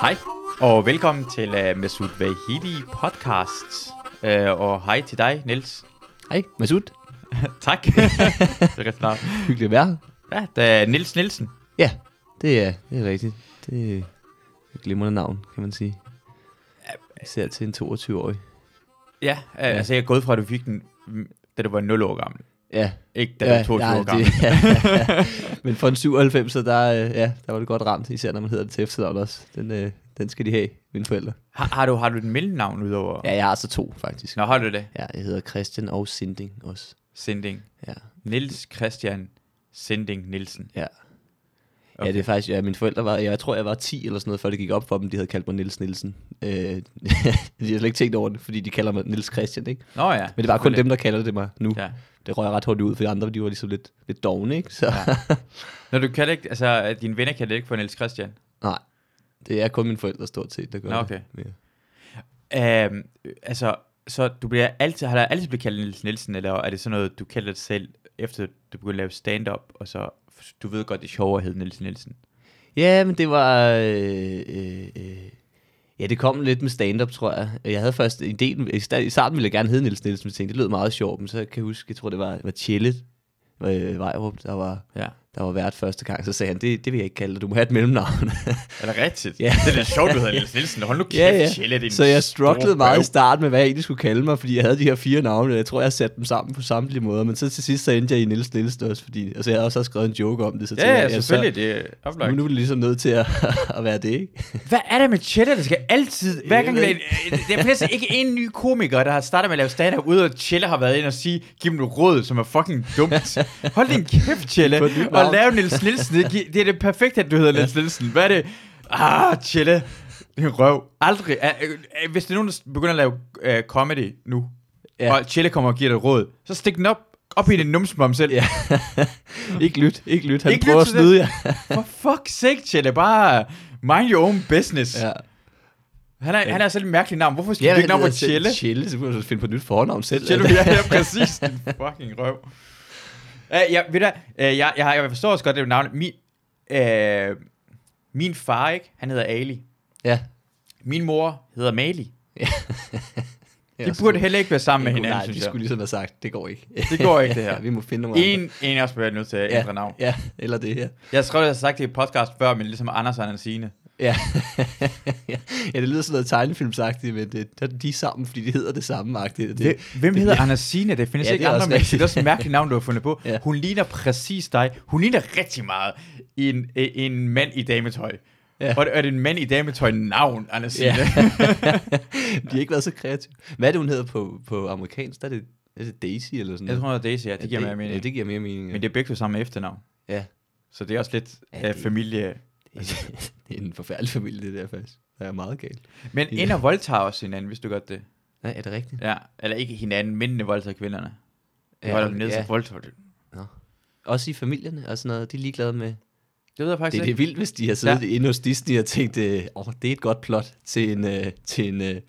Hej, og velkommen til uh, Masud Vahidi podcast. Uh, og hej til dig, Niels. Hej, Masud. tak. det er. Hyggeligt at være. Ja, det er Niels Nielsen. Ja, det er, det er rigtigt. Det er et glimrende navn, kan man sige. Især til en 22-årig. Ja, uh, ja, altså jeg er gået fra, at du fik den, da du var 0 år gammel. Ja. Ikke da var 22 år gammel. Det, ja, ja. Men for en 97, så der, øh, ja, der var det godt ramt, især når man hedder det til efternavn også. Den, øh, den skal de have, mine forældre. Har, har, du, har du et mellemnavn udover? Ja, jeg har altså to, faktisk. Nå, har du det? Ja, jeg hedder Christian og Sinding også. Sinding. Ja. Niels Christian Sinding Nielsen. Ja. Okay. Ja, det er faktisk, ja, mine forældre var, jeg tror jeg var 10 eller sådan noget, før det gik op for dem, de havde kaldt mig Niels Nielsen. Øh, de har slet ikke tænkt over det, fordi de kalder mig Niels Christian, ikke? Nå ja. Men det var kun dem, der kalder det mig nu. Ja. Det røg ret hurtigt ud, for de andre, de var ligesom lidt, lidt dogne, ikke? Så Ja. Når du kalder ikke, altså dine venner kalder det ikke for Niels Christian. nej, det er kun mine forældre stort set, der gør Nå, okay. det. Ja. Um, altså, så du bliver altid, har du altid blevet kaldt Niels Nielsen, eller er det sådan noget, du kalder dig selv, efter du begyndte at lave stand-up, og så, du ved godt, det er sjovere at hedde Nielsen Nielsen. Ja, men det var... Øh, øh, øh, ja, det kom lidt med stand-up, tror jeg. Jeg havde først ideen... I i starten ville jeg gerne hedde Niels Nielsen, men jeg tænkte, det lød meget sjovt. Men så kan jeg huske, jeg tror, det var, det var Chillet, øh, Vejrup, der var, Ja der var vært første gang. Så sagde han, det, det vil jeg ikke kalde det, du må have et mellemnavn. Er det rigtigt? Ja. Det er lidt sjovt, du hedder Niels Nielsen. Hold nu kæft, Ja, ja. Chille, din så jeg strugglede meget i starten med, hvad jeg egentlig skulle kalde mig, fordi jeg havde de her fire navne, og jeg tror, jeg satte dem sammen på samtlige måder, men så til sidst så endte jeg i Niels Nielsen også, fordi altså, jeg havde også skrevet en joke om det, så Ja, ja, jeg, selvfølgelig, det er så, oplagt. nu, nu er det ligesom nødt til at, at være det, ikke? Hvad er det med Chille, der skal altid... Hver gang der, der findes ikke en ny komiker, der har startet med at lave stand-up, ude og Chille har været ind og sige, giv dem noget råd, som er fucking dumt. Hold din kæft, og navn. lave Niels Nielsen. Det, det er det perfekte, at du hedder Niels Nielsen. Hvad er det? Ah, Chille. Din røv. Aldrig. Uh, uh, hvis det er nogen, der begynder at lave uh, comedy nu, ja. Ja. og Chille kommer og giver dig råd, så stik den op, op i din numsbom selv. Ja. ikke lyt, ikke lyt. Han Ikke prøver lyt at snyde jer. For fuck's sake, Chille. Bare mind your own business. Ja. Han er, han er selv et mærkeligt navn. Hvorfor skal Ja, du ikke navn på Chille? Chille, så du finde på et nyt fornavn selv. Chille, ja, ja, præcis. Din fucking røv. Uh, ja, ved du, uh, jeg, jeg, jeg forstår også godt det navn. Min, uh, min far, ikke? Han hedder Ali. ja. Min mor hedder Mali. ja De burde heller ikke være sammen med hinanden, Nej, synes de jeg. skulle ligesom have sagt, det går ikke. Det går ikke, det her. vi må finde nogle andre. En, en af os bliver nødt til at ændre navn. Ja, eller det her. Jeg at jeg har sagt det i podcast før, men ligesom Anders og Signe. Ja. ja, det lyder sådan noget tegnefilmsagtigt, men det, der, de er sammen, fordi de hedder det samme agtigt. Det, Hvem det hedder bliver- Anders Signe? Det findes Ja, ikke det andre rigtigt. Det er også et mærkeligt navn, du har fundet på. Ja. Hun ligner præcis dig. Hun ligner rigtig meget en, en mand i dametøj. Ja. Og er det en mand i dametøj navn, Anders Signe? Ja. de har ikke været så kreative. Hvad er det, hun hedder på, på amerikansk? Der er det, er det Daisy eller sådan Jeg noget? tror, det er Daisy, ja. Det giver ja, mere mening. Ja, det giver mere mening. Men det er begge to samme efternavn. Ja, Så det er også lidt Ja, ja, det- familie. Det, det er en forfærdelig familie, det der faktisk. Det er meget galt. Men Ja. og voldtager også hinanden, hvis du godt det. Nej, er det rigtigt? Ja, eller ikke hinanden, mændene voldtager kvinderne. Ja, Ja, holder dem ned, ja. så voldtager de. Også i familierne og sådan noget. De er ligeglade med... Det ved jeg Det, faktisk det er ikke. vildt, hvis de har siddet ja. inde hos Disney og tænkt, åh, oh, det er et godt plot til en, uh, til en, uh,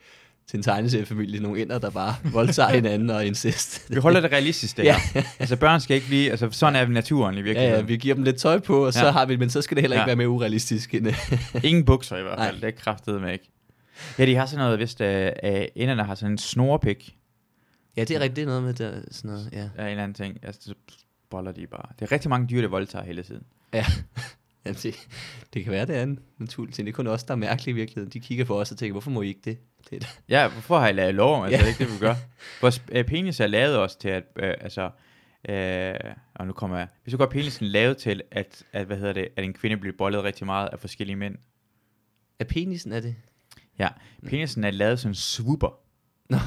til en tegneseriefamilie. Nogle ender, der bare voldtager hinanden og incest. Vi holder det realistisk, det Ja. Altså børn skal ikke blive, altså sådan er naturen i Ja, virkeligheden. ja, vi giver dem lidt tøj på, og så Ja. har vi, men så skal det heller ikke Ja. være mere urealistisk end... øh, Ingen bukser i hvert fald, Nej. det er kraftet med ikke. Ja, de har sådan noget, hvis uh, enderne har sådan en snorpik ja, det er rigtigt, det er noget med der, sådan noget, ja. af en eller anden ting. Altså, så boller de bare. Det er rigtig mange dyr, der voldtager hele tiden. ja. Jamen, det, det kan være, det er en naturlig ting. Det er kun os, der er mærkelige i virkeligheden. De kigger på os og tænker, hvorfor må I ikke det? Det. Ja, hvorfor har I lavet lov? Altså, Ja. det er ikke det, vi gør. Vores øh, penis er lavet også til at, øh, altså, øh, og nu kommer jeg, hvis du gør penisen lavet til, at, at, hvad hedder det, at en kvinde bliver bollet rigtig meget af forskellige mænd. Er penisen, er det? Ja, penisen er lavet som en swooper. Nå.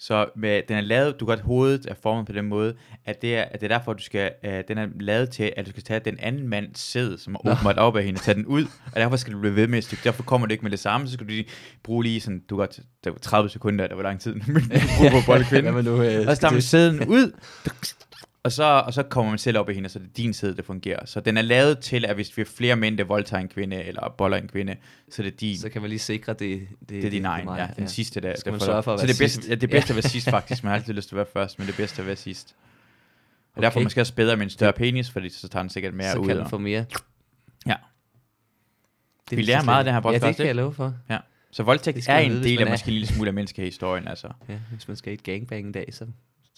Så med, den er lavet, du godt hovedet er formet på den måde, at det er, at det er derfor, du skal, uh, den er lavet til, at du skal tage den anden mands sæd, som er åbenbart op af hende, tage den ud, og derfor skal du blive ved med et stykke. Derfor kommer det ikke med det samme, så skal du lige bruge lige sådan, du godt, der var 30 sekunder, der var lang tid, men du bruger på at bolle kvinden. Hvad man nu, øh, Og så tager man sæden ud, og så, og så kommer man selv op i hende, så det er din sæde, der fungerer. Så den er lavet til, at hvis vi er flere mænd, der voldtager en kvinde, eller boller en kvinde, så det er din. Så kan man lige sikre det. Det, Det er din egen, ja, den ja. sidste, der, Skal der man sørge for at Så være det bedste, sidst? ja, det bedste at være sidst, faktisk. Man har altid lyst til at være først, men det bedste at være sidst. Og Okay. derfor er måske også bedre med en større penis, fordi så tager den sikkert mere så ud. kan den og- få mere. Ja. Det Vi lærer meget af den her ikke. Ja, podcast, det kan jeg love for. Ja. Så voldtægt Det er en vide, del af er- måske en lille smule af menneskehistorien, altså. Ja, hvis man skal i et gangbang en dag, så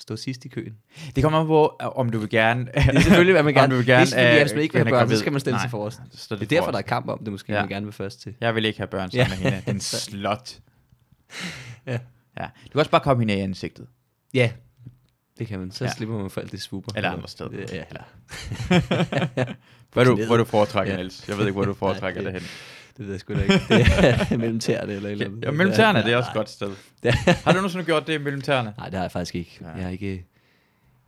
stå sidst i køen. Det kommer på, om du vil gerne... Det er selvfølgelig, hvad man gerne om du vil Det er gerne... øh, hvis man ikke vil have børn, så skal man stille Nej, sig forrest. så Det er derfor, der er kamp om det, måske, Ja. ja. man gerne vil først til. Jeg vil ikke have børn Ja. sammen med hende. Den slot. Ja. ja. Du kan også bare komme hende i ansigtet. Ja, det kan man. Så Ja. ja. slipper man for alt det swooper. Eller andre steder. Ja, ja. eller, Hvor du, hvor du foretrækker, Ja. Niels. Jeg ved ikke, hvor du foretrækker Nej, det det- hen. Det ved jeg sgu da ikke. Det er mellem tæerne eller eller andet. Ja, mellem tæerne, det er også et godt sted. Ja. Har du nogensinde gjort det mellem tæerne? Nej, det har jeg faktisk ikke. Nej. Jeg har ikke...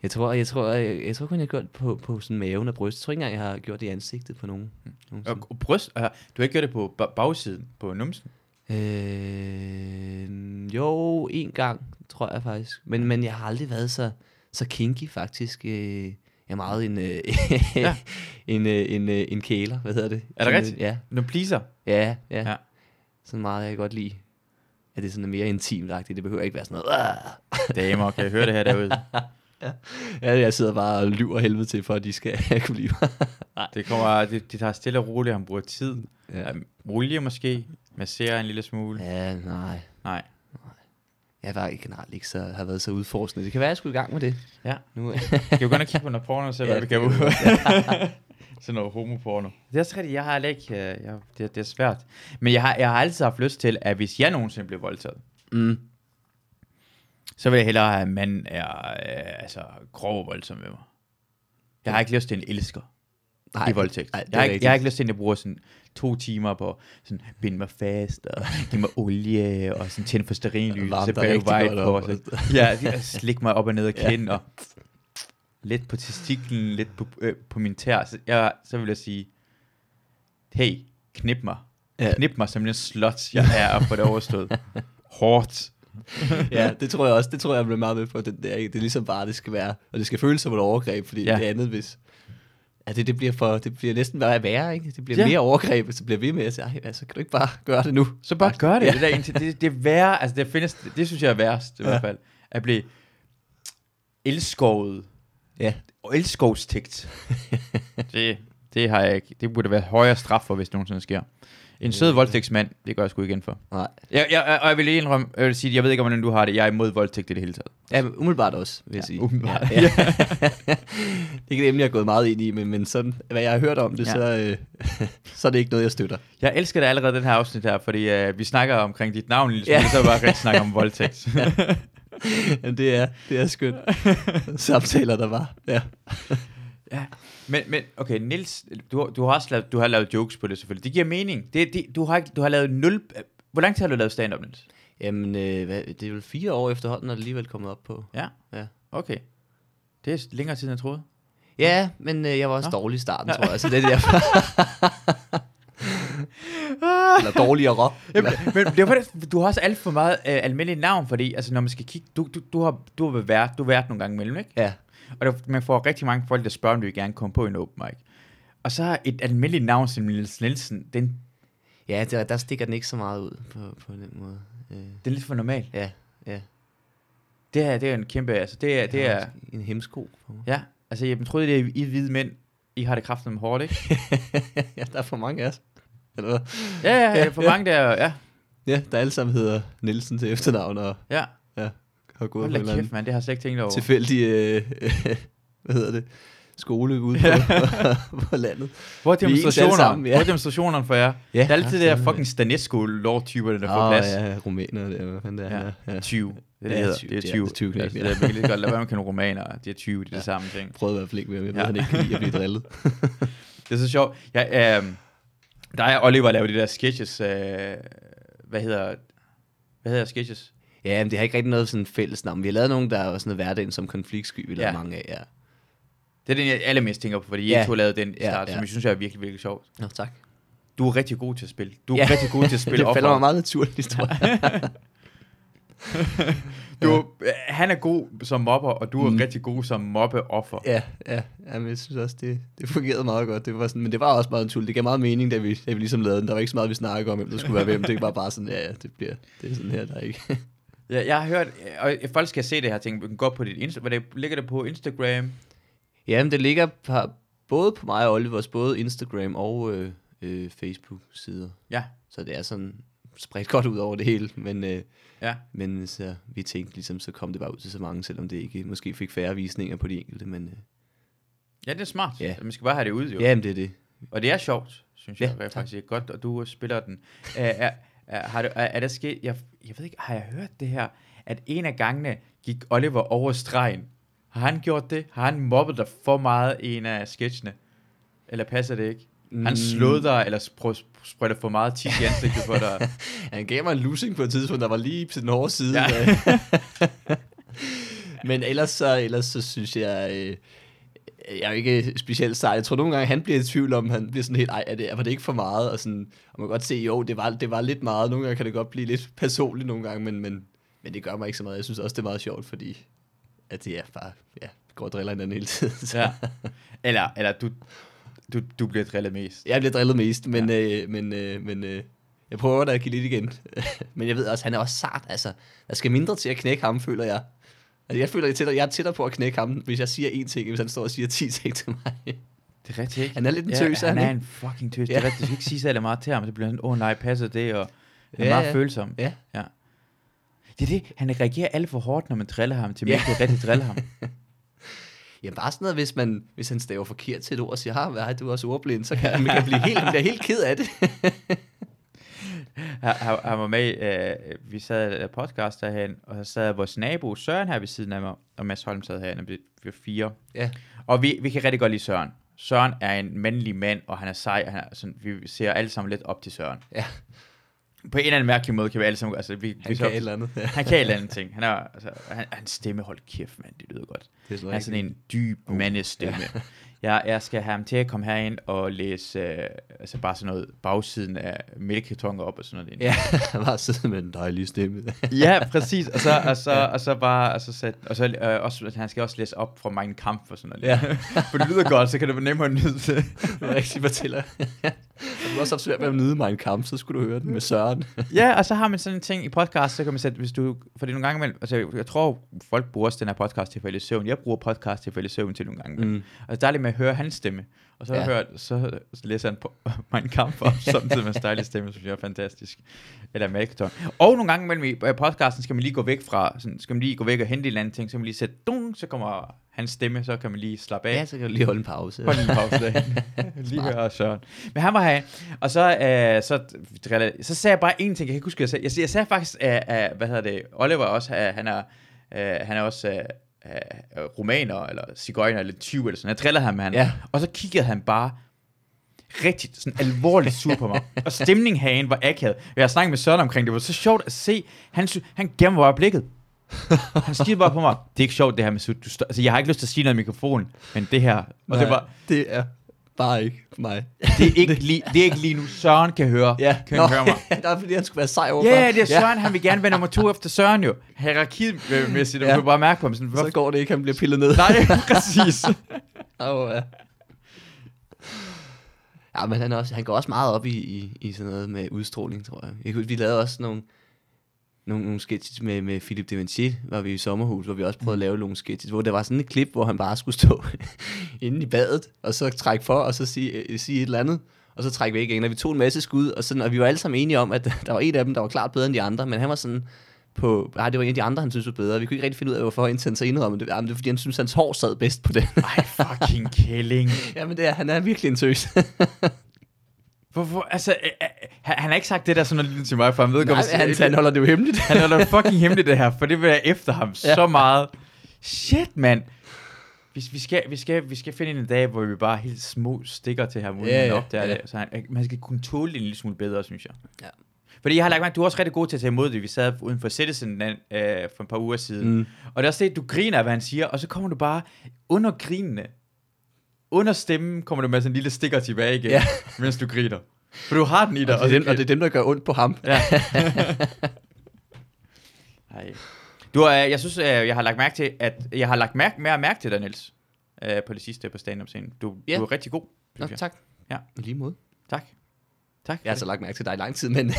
Jeg tror, jeg tror, jeg, jeg tror kun, jeg har gjort det på, på sådan maven og bryst. Jeg tror ikke engang, jeg har gjort det i ansigtet på nogen. nogensinde. Og, og bryst, uh, du har ikke gjort det på ba- bagsiden, på numsen? Øh, jo, en gang, tror jeg faktisk. Men, men jeg har aldrig været så, så kinky, faktisk. Øh, jeg er meget en, øh, Ja. en, øh, en, øh, en kæler, hvad hedder det? Er det rigtigt? Ja, Nu pleaser. ja, ja. Ja. ja. Sådan meget, jeg kan godt lide. At det er sådan mere intimt -agtigt. Det behøver ikke være sådan noget. Damer, kan I høre det her derude? Ja, jeg sidder bare og lyver helvede til, for at de skal kunne lide mig. Det kommer, det, de tager stille og roligt, han bruger tid. Ja. Ja. Olie måske, masserer en lille smule. Ja, nej. Nej. Jeg var ikke generelt ikke så, har været så udforskende. Det kan være, at jeg skulle i gang med det. Ja. Nu, Skal vi gå ind og kigge på noget porno, og se hvad Ja, vi kan det kan ud? Sådan noget homoporno. Det er også rigtigt, jeg har ikke, øh, jeg, det, det er svært. Men jeg har, jeg har altid haft lyst til, at hvis jeg nogensinde blev voldtaget, mm, så vil jeg hellere have, at mand er øh, altså, grov voldsom med mig. Jeg har ikke lyst til en elsker nej, i voldtægt. Nej, jeg, har ikke, jeg har ikke lyst til, at jeg bruger sådan to timer på sådan binde mig fast og give mig olie og sådan tænde for stearinlys. Varme Så vibe godt på. op. Så, ja, slik mig op og ned af Ja. kinden og lidt på testiklen, lidt på, øh, på min tær. Så, jeg, så vil jeg sige, hey, knip mig. Ja. Knip mig som en slot, jeg er op på det overstået. Hårdt. ja, det tror jeg også. Det tror jeg, jeg bliver meget med på. Det, det, er, det er ligesom bare, det skal være. Og det skal føles som et overgreb, fordi Ja. ja. det andet, hvis... Ja, det, det, bliver for, det bliver næsten bare værre, ikke? Det bliver Ja. ja. mere overgreb, så bliver vi med at sige, "Ej, altså, kan du ikke bare gøre det nu? Så bare gør det. Ja. Det, der, indtil, det, det er værre, altså det findes, det, det synes jeg er værst i Ja. hvert fald. At blive elskovet. Ja. Og elskovstægt. det, det har jeg ikke. Det burde være højere straf for, hvis det nogensinde sker. En sød voldtægtsmand, det går jeg sgu ikke ind for. Nej. Jeg, jeg, og jeg vil lige indrømme, jeg vil sige, jeg ved ikke, hvordan du har det. Jeg er imod voldtægt i det hele taget. Ja, men umiddelbart også, vil jeg Ja, sige. umiddelbart. Ja, ja. det er et emne, jeg er gået meget ind i, men, men sådan, hvad jeg har hørt om det, Ja. så, øh, så er det ikke noget, jeg støtter. Jeg elsker det allerede, den her afsnit her, fordi uh, vi snakker omkring dit navn smule, Ja. så er bare rigtig snakke om voldtægt. Jamen, det er, det er skønt. Samtaler, der var. Ja. Ja, men, men okay, Nils, du, du har også lavet, du har lavet jokes på det selvfølgelig. Det giver mening. Det, det, du, har, ikke- du har lavet nul... Hvor lang tid har du lavet stand-up, Nils? Jamen, øh, hvad, det er vel fire år efterhånden, når det alligevel kommet op på. Ja, Ja, okay. Det er længere tid, end jeg troede. ja men øh, jeg var også Nå. dårlig i starten, tror jeg. Så det er derfor. Eller dårligere. Jamen, men det er faktisk, du har også alt for meget øh, almindeligt navn, fordi altså, når man skal kigge, du, du, du har, du har været du har været nogle gange imellem, ikke? Ja. Og der, man får rigtig mange folk, der spørger, om de vil gerne komme på en open mic. Og så et almindeligt navn som Niels Nielsen, den, Ja, der, der stikker den ikke så meget ud på, på den måde. Øh, det er lidt for normalt. ja, ja. Det her, det er en kæmpe, altså det er, det er, En hemsko på mig. ja, altså jeg troede, det er I hvide mænd, I har det kraftigt med hårdt, ikke? ja, der er for mange af os. Eller hvad? Ja, ja, ja, for Ja. mange der, ja, Ja, der alle sammen hedder Nielsen til efternavn, og ja. ja, har gået på Hold en anden kæft, mand, det har jeg slet ikke tænkt over. tilfældig, øh, hvad hedder det, skole ude på, på landet. Hvor er Vi er ens alle demonstrationer? sammen, ja. Hvor er demonstrationerne for jer? Ja, det er altid det der fucking Stanesco-lovtyper, der får Åh, plads. ja, rumæner, det er, hvad fanden det er. Ja. Ja. ja. 20. Det er det, Ja, hedder. 20, Det er ja, 20. det er 20 knæk, altså, ja. det er virkelig godt lade være med at kende romaner. Det er 20, det er det Ja. samme ting. Prøvede i hvert fald ikke, men jeg ved, Ja. ja. han ikke kan lide at blive drillet. Det er så sjovt. Ja, øh, der er Oliver lavet de der sketches. Øh, hvad hedder hvad hedder sketches? Ja, men det har ikke rigtig noget sådan fælles navn. Vi har lavet nogle, der er sådan noget hverdagen som konfliktsky, vi Ja. mange af, ja. Det er den, jeg allermest tænker på, fordi Ja. I to lavede den i Ja, start, ja. som jeg synes er virkelig, virkelig sjovt. Nå, tak. Du er rigtig god til at spille. Du er Ja. rigtig god til at spille det falder mig meget naturligt, tror jeg. Du, øh, han er god som mobber, og du er Mm. rigtig god som mobbeoffer. ja, ja. Jamen, jeg synes også, det, det fungerede meget godt. Det var sådan, men det var også meget naturligt. Det gav meget mening, da vi, da vi ligesom lavede den. Der var ikke så meget, vi snakkede om, hvem der skulle være hvem. Det var bare sådan, ja, ja, det bliver, det er sådan her, der er ikke. Ja, jeg har hørt, og folk skal se det her ting, du kan gå på dit Insta, det, ligger det på Instagram? Jamen, det ligger på, både på mig og Olivers, både Instagram og, øh, øh, Facebook-sider. Ja, Så det er sådan spredt godt ud over det hele, men, øh, ja. men så vi tænkte ligesom, så kom det bare ud til så mange, selvom det ikke måske fik færre visninger på de enkelte, men øh, Ja, det er smart. Ja. Man skal bare have det ud, jo. ja, men det er det. Og det er sjovt, synes jeg Ja, ja, tak. faktisk godt, og du spiller den. er, er, har du, er, er der sket, jeg, jeg ved ikke, har jeg hørt det her, at en af gangene gik Oliver over stregen? Har han gjort det? Har han mobbet dig for meget i en af sketchene? Eller passer det ikke? Han Mm. slået dig, eller spr- sprøjter for meget tis i ansigtet på dig? Han gav mig en losing på et tidspunkt, der var lige til den hårde side. Ja. men ellers så, ellers så synes jeg, øh, jeg er jo ikke specielt sej. Jeg tror nogle gange, han bliver i tvivl om, han bliver sådan helt, ej, er det, var det ikke for meget? Og, sådan, og man kan godt se, jo, det var, det var lidt meget. Nogle gange kan det godt blive lidt personligt nogle gange, men, men, men det gør mig ikke så meget. Jeg synes også, det er meget sjovt, fordi at det er bare, ja, går og driller hinanden hele tiden. Så. ja. Eller, eller du, du, du bliver drillet mest. Jeg bliver drillet mest, men, ja. øh, men, øh, men øh, jeg prøver da at give lidt igen. men jeg ved også, han er også sart. Altså, der skal mindre til at knække ham, føler jeg. Altså, jeg føler, jeg er, tættere, jeg er tættere på at knække ham, hvis jeg siger én ting, hvis han står og siger 10 ting til mig. Det er rigtigt, ikke? Han er lidt en tøs, er han han er ikke? en fucking tøs. Ja. Det er rigtigt, du skal ikke sige særlig meget til ham, så bliver han, åh oh, nej, passer det, og han er Ja, meget ja. følsom. Ja. ja. Det er det, han reagerer alt for hårdt, når man driller ham, til man Ja. ikke rigtig drille ham. Ja, bare sådan noget, hvis, man, hvis han staver forkert til et ord og siger, har, du er også ordblind, så kan man kan blive helt, han bliver helt ked af det. Han, han, var med, øh, vi sad i podcast derhen, og så sad vores nabo Søren her ved siden af mig, og Mads Holm sad herinde, og vi, var fire. ja. Og vi, vi kan rigtig godt lide Søren. Søren er en mandlig mand, og han er sej, og han er sådan, vi ser alle sammen lidt op til Søren. ja, På en eller anden mærkelig måde kan vi alle sammen, altså vi, han vi kan et eller andet. Ja. han kan et eller andet ting. Han er, altså, han, hans stemme, hold kæft, mand, det lyder godt. Det er sådan Han er sådan en dyb oh, mandestemme. Ja. Jeg, jeg skal have ham til at komme herind og læse øh, altså bare sådan noget bagsiden af mælkekartoner op og sådan noget. Ja, bare sidder med en dejlig stemme. ja præcis. Og så, og så, og så bare, og så sat, og så øh, også, han skal også læse op fra min kamp og sådan noget. Ja. For det lyder godt, så kan det være nemmere at nyde til. Du rigtig fortæller. du også haft svært ved at nyde mig en kamp, så skulle du høre den med Søren. ja, og så har man sådan en ting i podcast, så kan man sætte, hvis du, for det er nogle gange, imellem- altså jeg tror, folk bruger også den her podcast til at falde i søvn. Jeg bruger podcast til at falde i søvn til nogle gange. Mm. Og det er lidt med at høre hans stemme. Og så, Ja. hørt, så, læser han på min kamp op, samtidig med hans dejlige stemme, synes jeg er fantastisk. Eller mælketon. Og nogle gange mellem i øh, podcasten skal man lige gå væk fra, sådan, skal man lige gå væk og hente en eller anden ting, så kan man lige sætte, dung, så kommer hans stemme, så kan man lige slappe af. Ja, så kan du lige holde en pause. Hold lige en pause lige høre Søren. Men han var her, og så, øh, så, så sagde jeg bare en ting, jeg kan ikke huske, jeg sagde. Jeg, jeg sagde faktisk, øh, øh, hvad hedder det, Oliver også, øh, han er, øh, han er også øh, øh, romaner, eller cigøjner, eller tyv, eller sådan. Jeg drillede ham med han. Ja. Og så kiggede han bare rigtig sådan alvorligt sur på mig. og stemningen herinde var akavet. Jeg har snakket med Søren omkring det. Det var så sjovt at se. Han, han gemmer bare blikket. Han skider bare på mig. Det er ikke sjovt, det her med sut. Du stå- altså, jeg har ikke lyst til at sige noget i mikrofonen, men det her... Og det var, det er bare ikke mig. det er ikke lige, det er ikke lige nu. Søren kan høre. Ja, Kan Nå. høre mig. der er fordi, han skulle være sej overfor. Ja, yeah, det er Søren. Han vil gerne være nummer to efter Søren jo. Hierarkimæssigt. Du Ja. kan bare mærke på ham. Sådan, Så går det ikke, han bliver pillet ned. Nej, præcis. Oh, ja. Ja, men han, også, han går også meget op i, i, i sådan noget med udstråling, tror jeg. vi lavede også nogle, nogle, nogle sketches med, med Philip Devanchier, var vi i sommerhus, hvor vi også prøvede at lave nogle sketches, hvor der var sådan et klip, hvor han bare skulle stå inde i badet, og så trække for, og så sige, øh, sige et eller andet, og så trække væk igen. Og vi tog en masse skud, og, sådan, og vi var alle sammen enige om, at der var en af dem, der var klart bedre end de andre, men han var sådan på, nej, det var en af de andre, han synes var bedre. Vi kunne ikke rigtig finde ud af, hvorfor han så indrømme det. Jamen, det er, fordi han synes, hans hår sad bedst på den. Ej, fucking kælling. Jamen, det er, han er virkelig en tøs. Hvorfor? Altså, øh, øh, han, han har ikke sagt det der sådan noget til mig, for han ved godt, han, han holder det jo hemmeligt. han holder det fucking hemmeligt det her, for det vil jeg efter ham ja. så meget. Shit, mand. Vi, vi, skal, vi, skal, vi skal finde en dag, hvor vi bare helt små stikker til ham, uden Ja, ja, op der. ja. Så han, man skal kunne tåle det en lille smule bedre, synes jeg. Ja. Fordi jeg har lagt mærke, du er også rigtig god til at tage imod det. Vi sad uden for Citizen øh, for et par uger siden. Mm. Og det er også det, du griner af, hvad han siger, og så kommer du bare under grinene. Under stemmen kommer du med sådan en lille stikker tilbage igen, ja. Mens du griner. For du har den i dig. Og det, er dem, og det er dem, der gør ondt på ham. Ja. Ej. Du har, jeg synes, øh, jeg har lagt mærke til, at jeg har lagt mærke, mere mærke til dig, Niels, øh, på det sidste på stand-up scenen. Du, Ja. du er rigtig god, Nå, jeg. tak. Ja. I lige måde. Tak. Tak. Jeg har så lagt mærke til dig i lang tid, men...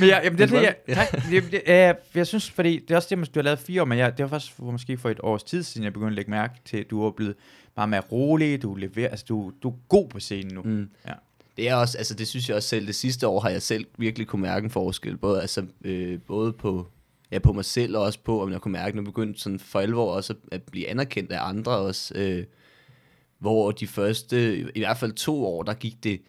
Men jeg, jamen, det, det, jeg, Ja. tak, det, det, øh, jeg synes, fordi det er også det, du har lavet fire år, men jeg, det var faktisk for, måske for et års tid siden, jeg begyndte at lægge mærke til, at du er blevet meget mere rolig, du leverer, altså du, du er god på scenen nu. mm. Ja. Det er også, altså det synes jeg også selv, det sidste år har jeg selv virkelig kunne mærke en forskel, både, altså, øh, både på, ja, på mig selv og også på, om jeg kunne mærke, når jeg begyndte sådan for alvor også at, at blive anerkendt af andre også, øh, hvor de første, i hvert fald to år, der gik det,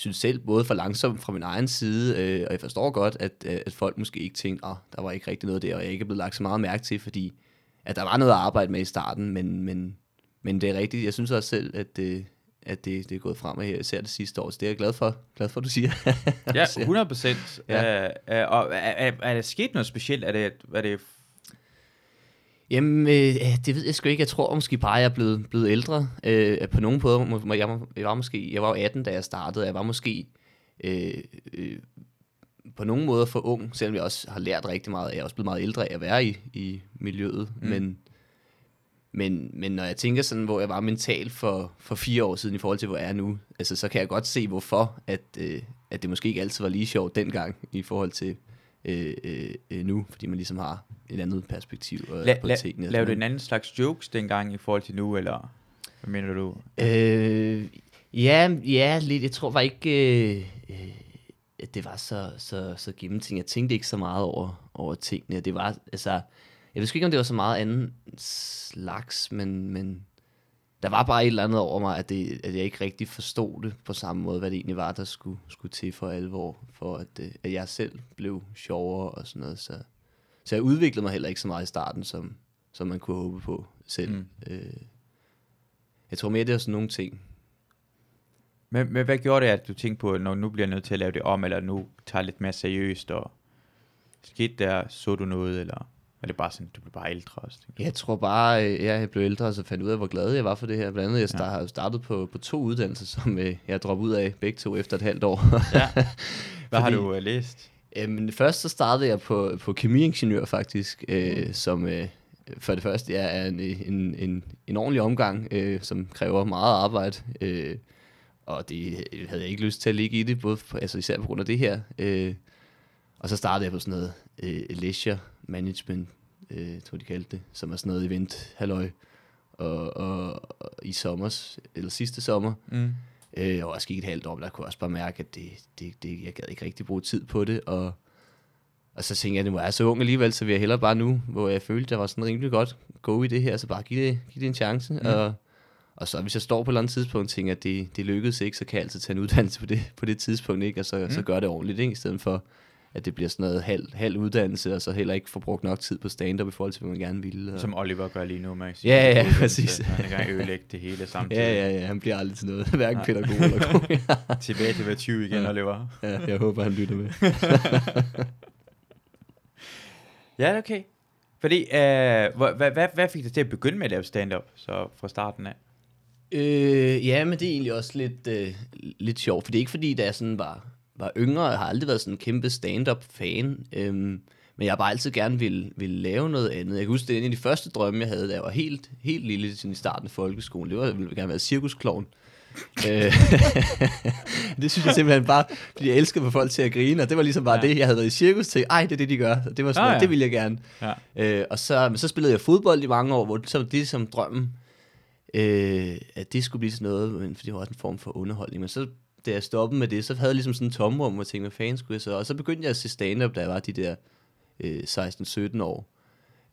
synes selv, både for langsomt fra min egen side, øh, og jeg forstår godt, at, øh, at folk måske ikke tænkte, at oh, der var ikke rigtig noget der, og jeg ikke er blevet lagt så meget mærke til, fordi at der var noget at arbejde med i starten, men, men, men det er rigtigt. Jeg synes også selv, at det, at det, det er gået fremad her, især det sidste år, så det er jeg glad for, glad for, at du siger. ja, 100 procent. Ja. Uh, uh, og er, er, er der sket noget specielt? Er det, er det Jamen, øh, det ved jeg sgu ikke. Jeg tror måske bare, jeg er blevet, blevet ældre. Øh, på nogen måde. Jeg var, jeg var måske, jeg var 18, da jeg startede. Jeg var måske øh, øh, på nogen måde for ung, selvom jeg også har lært rigtig meget. Jeg er også blevet meget ældre af at være i, i miljøet. Mm. Men, men, men når jeg tænker sådan, hvor jeg var mental for, for fire år siden i forhold til, hvor jeg er nu, altså, så kan jeg godt se, hvorfor at, øh, at det måske ikke altid var lige sjovt dengang i forhold til øh, øh, øh nu, fordi man ligesom har et andet perspektiv øh, la, på la, tingene. Lavede du en anden slags jokes dengang i forhold til nu, eller hvad mener du? Øh, ja, ja, lidt. Jeg tror bare ikke, øh, øh, at det var så, så, så gennemtænkt. Jeg tænkte ikke så meget over, over tingene. Det var, altså, jeg ved ikke, om det var så meget anden slags, men, men der var bare et eller andet over mig, at, det, at jeg ikke rigtig forstod det på samme måde, hvad det egentlig var, der skulle, skulle til for alvor, for at, øh, at jeg selv blev sjovere og sådan noget. Så, så jeg udviklede mig heller ikke så meget i starten, som, som man kunne håbe på selv. Mm. Øh, jeg tror mere, det er sådan nogle ting. Men, men hvad gjorde det, at du tænkte på, når nu bliver jeg nødt til at lave det om, eller nu tager lidt mere seriøst, og skete der, så du noget, eller er det bare sådan, du blev bare ældre også? Jeg tror bare, øh, ja, jeg blev ældre, og så fandt ud af, hvor glad jeg var for det her. Blandt andet, jeg start, ja. har startet på, på to uddannelser, som øh, jeg droppede ud af begge to efter et halvt år. Ja. Hvad Fordi, har du uh, læst? Jamen, først så startede jeg på, på kemiingeniør faktisk, øh, mm. som øh, for det første ja, er en, en, en, en ordentlig omgang, øh, som kræver meget arbejde. Øh, og det havde jeg ikke lyst til at ligge i det, både på, altså især på grund af det her. Øh, og så startede jeg på sådan noget øh, leisure management, øh, tror de kaldte det, som er sådan noget event, halløj, og, og, og i sommer, eller sidste sommer, mm. Øh, og også gik et halvt år, der kunne jeg også bare mærke, at det, det, det, jeg gad ikke rigtig bruge tid på det, og, og så tænkte jeg, at nu er jeg så ung alligevel, så vil jeg hellere bare nu, hvor jeg følte, at jeg var sådan rimelig godt gå i det her, så bare give det, give det en chance, mm. og, og så hvis jeg står på et eller andet tidspunkt og tænker, at det, det lykkedes ikke, så kan jeg altid tage en uddannelse på det, på det tidspunkt, ikke? og så, mm. så gør det ordentligt, ikke? i stedet for at det bliver sådan noget halv, halv uddannelse, og så heller ikke får brugt nok tid på stand-up i forhold til, hvad man gerne ville. Og... Som Oliver gør lige nu, Max. Ja, ja, ja præcis. Han gang ødelægge det hele samtidig. Ja, ja, ja, han bliver aldrig til noget, hverken pædagog eller god. Tilbage til være 20 igen, ja. Oliver. Ja, jeg håber, han lytter med. ja, okay. Fordi, øh, hvad, hvad, hvad fik dig til at begynde med at lave stand-up, så fra starten af? Øh, ja, men det er egentlig også lidt, øh, lidt sjovt, for det er ikke fordi, der sådan var var yngre, jeg har aldrig været sådan en kæmpe stand-up-fan, øhm, men jeg har bare altid gerne ville, ville lave noget andet. Jeg kan huske, det er en af de første drømme, jeg havde, da jeg var helt, helt lille sådan i starten af folkeskolen. Det var, jeg ville gerne være cirkusklovn. Øh, det synes jeg simpelthen bare, fordi jeg elsker få folk til at grine, og det var ligesom bare ja. det, jeg havde været i cirkus til, ej, det er det, de gør. Det var sådan, ah, ja. det ville jeg gerne. Ja. Øh, og så, men så spillede jeg fodbold i mange år, hvor så det som drømmen, øh, at det skulle blive sådan noget, men, for det var også en form for underholdning. Men så da jeg stoppede med det, så havde jeg ligesom sådan en tomrum, og tænkte, hvad fanden skulle jeg så? Og så begyndte jeg at se stand-up, da jeg var de der øh, 16-17 år.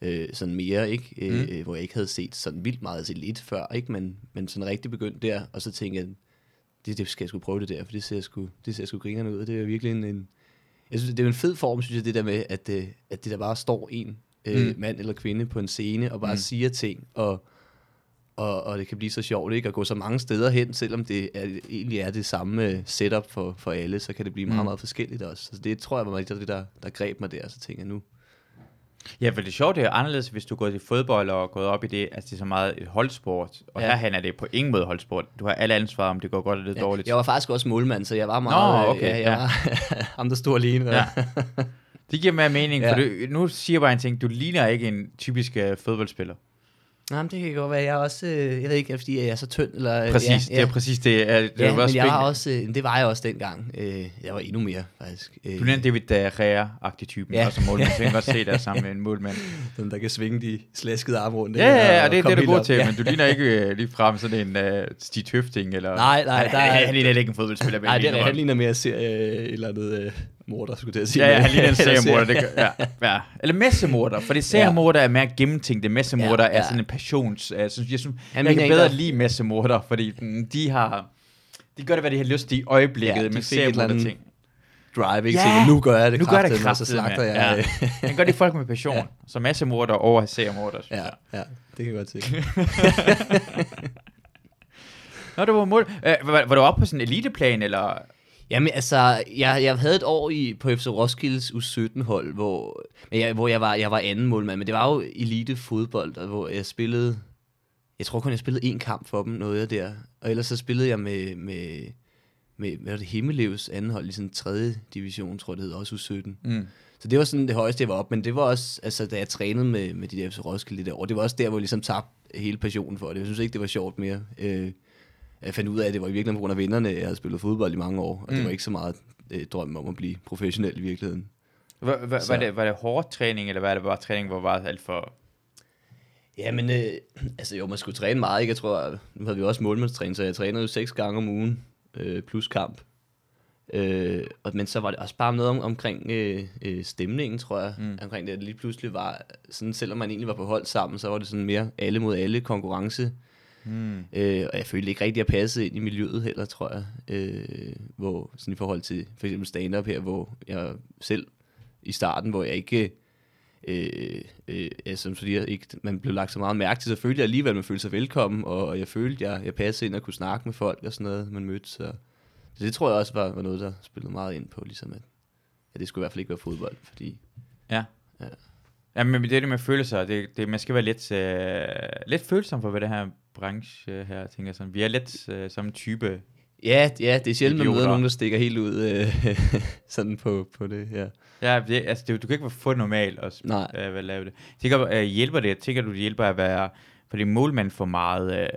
Øh, sådan mere, ikke? Øh, mm. hvor jeg ikke havde set sådan vildt meget, altså lidt før, ikke? Men, men sådan rigtig begyndte der, og så tænkte jeg, det, det skal jeg skulle prøve det der, for det ser sgu, det ser sgu grinerne ud. Det er virkelig en, en jeg synes, det er en fed form, synes jeg, det der med, at, øh, at det der bare står en øh, mm. mand eller kvinde på en scene, og bare mm. siger ting, og og, og det kan blive så sjovt ikke at gå så mange steder hen, selvom det er, egentlig er det samme øh, setup for, for alle, så kan det blive meget, mm. meget forskelligt også. Så det tror jeg var det, der, der greb mig der, så tænker jeg nu. Ja, for det sjovt, det er anderledes, hvis du går til fodbold og går op i det, altså det er så meget et holdsport, og ja. her er det på ingen måde holdsport. Du har alle ansvar, om det går godt eller ja. dårligt. Jeg var faktisk også målmand, så jeg var meget, Nå, okay, ja, jeg ja. var ham, der stod alene. Ja. Det giver mere mening, ja. for du, nu siger jeg bare en ting, du ligner ikke en typisk uh, fodboldspiller. Nej, men det kan godt være. Jeg er også, øh, jeg ved ikke, fordi jeg er så tynd. Eller, øh, Præcis, ja, det er præcis det. Er, det Ja, var men jeg var spændende. også, øh, det var jeg også dengang. Øh, jeg var endnu mere, faktisk. Øh, Du er David Derrea-agtig typen, ja. Og som målmand. Jeg kan godt se dig sammen med en målmand. den, der kan svinge de slaskede arme rundt. Ja, ja, ja, og det er det, du er god til, Ja. men du ligner ikke uh, lige frem sådan en uh, Stig Tøfting, eller... Nej, nej, han, der han, er- han, ligner ikke en fodboldspiller, Nej, det er, han ligner mere serie, et eller andet øh, morder, skulle jeg til at sige. Ja, ja, han ligner en Eller seriemorder. Det gør, ja, ja. Eller messemorder, fordi seriemorder er mere gennemtænkte. Messemorder Ja, er ja. sådan en passions... Uh, synes, jeg synes, jeg mener kan bedre lide messemorder, fordi mm, de har... De gør det, hvad de har lyst til i øjeblikket, Ja, ja, men seriemorder ting. Drive, ikke? Ja, Ja, nu gør jeg det nu gør jeg det og så slagter ja. jeg. øh, Han gør det folk med passion. Ja. Så massemorder over seriemorder, synes Ja, jeg. ja, det kan jeg godt se. Nå, det var mål. Uh, var, var du oppe på sådan en eliteplan, eller... Jamen altså, jeg, jeg havde et år i, på FC Roskildes U17-hold, hvor, men jeg, hvor jeg, var, jeg var anden målmand, men det var jo elite fodbold, og hvor jeg spillede, jeg tror kun jeg spillede én kamp for dem, noget der, og ellers så spillede jeg med, med, med hvad var det, Himmelevs anden hold sådan tredje division, tror jeg det hed, også U17. Mm. Så det var sådan det højeste, jeg var op, men det var også, altså da jeg trænede med, med de der FC Roskilde det år, det var også der, hvor jeg ligesom tabte hele passionen for det. Jeg synes ikke, det var sjovt mere. Øh, jeg fandt ud af, at det var i virkeligheden på grund af vennerne, jeg havde spillet fodbold i mange år, og mm. det Mm. var ikke så meget øh, drømmen om at blive professionel i virkeligheden. Var, var, det, var det hård træning, eller var det bare træning, hvor var alt for... Ja, men øh, altså jo, man skulle træne meget, ikke? Jeg tror, nu havde vi også målmandstræning, så jeg trænede jo seks gange om ugen, øh, plus kamp. Øh, og, men så var det også bare noget om, omkring øh, øh, stemningen, tror jeg. Mm. Mm. Omkring det, at det lige pludselig var, sådan, selvom man egentlig var på hold sammen, så var det sådan mere alle mod alle konkurrence. Hmm. Øh, og jeg følte ikke rigtig, at jeg passede ind i miljøet heller, tror jeg. Øh, hvor, sådan i forhold til for eksempel stand-up her, hvor jeg selv i starten, hvor jeg ikke, øh, øh, ja, som du siger, ikke, man blev lagt så meget mærke til, så følte jeg alligevel, at man følte sig velkommen, og, og jeg følte, at jeg, jeg passede ind og kunne snakke med folk og sådan noget, man mødte. Så, så det tror jeg også var, var noget, der spillede meget ind på, ligesom at, at det skulle i hvert fald ikke være fodbold, fordi Ja. Ja. Ja, men det er det med følelser. Det, det, man skal være lidt, øh, lidt følsom for, hvad det her branche øh, her, tænker sådan. Vi er lidt øh, samme type. Ja, ja, det er sjældent, man møder nogen, der stikker helt ud øh, sådan på, på det her. Ja, det, altså, det, du kan ikke være for normal og Nej. øh, hvad lave det. Tænker, øh, hjælper det? Tænker du, det hjælper at være... Fordi målmand for meget... Øh,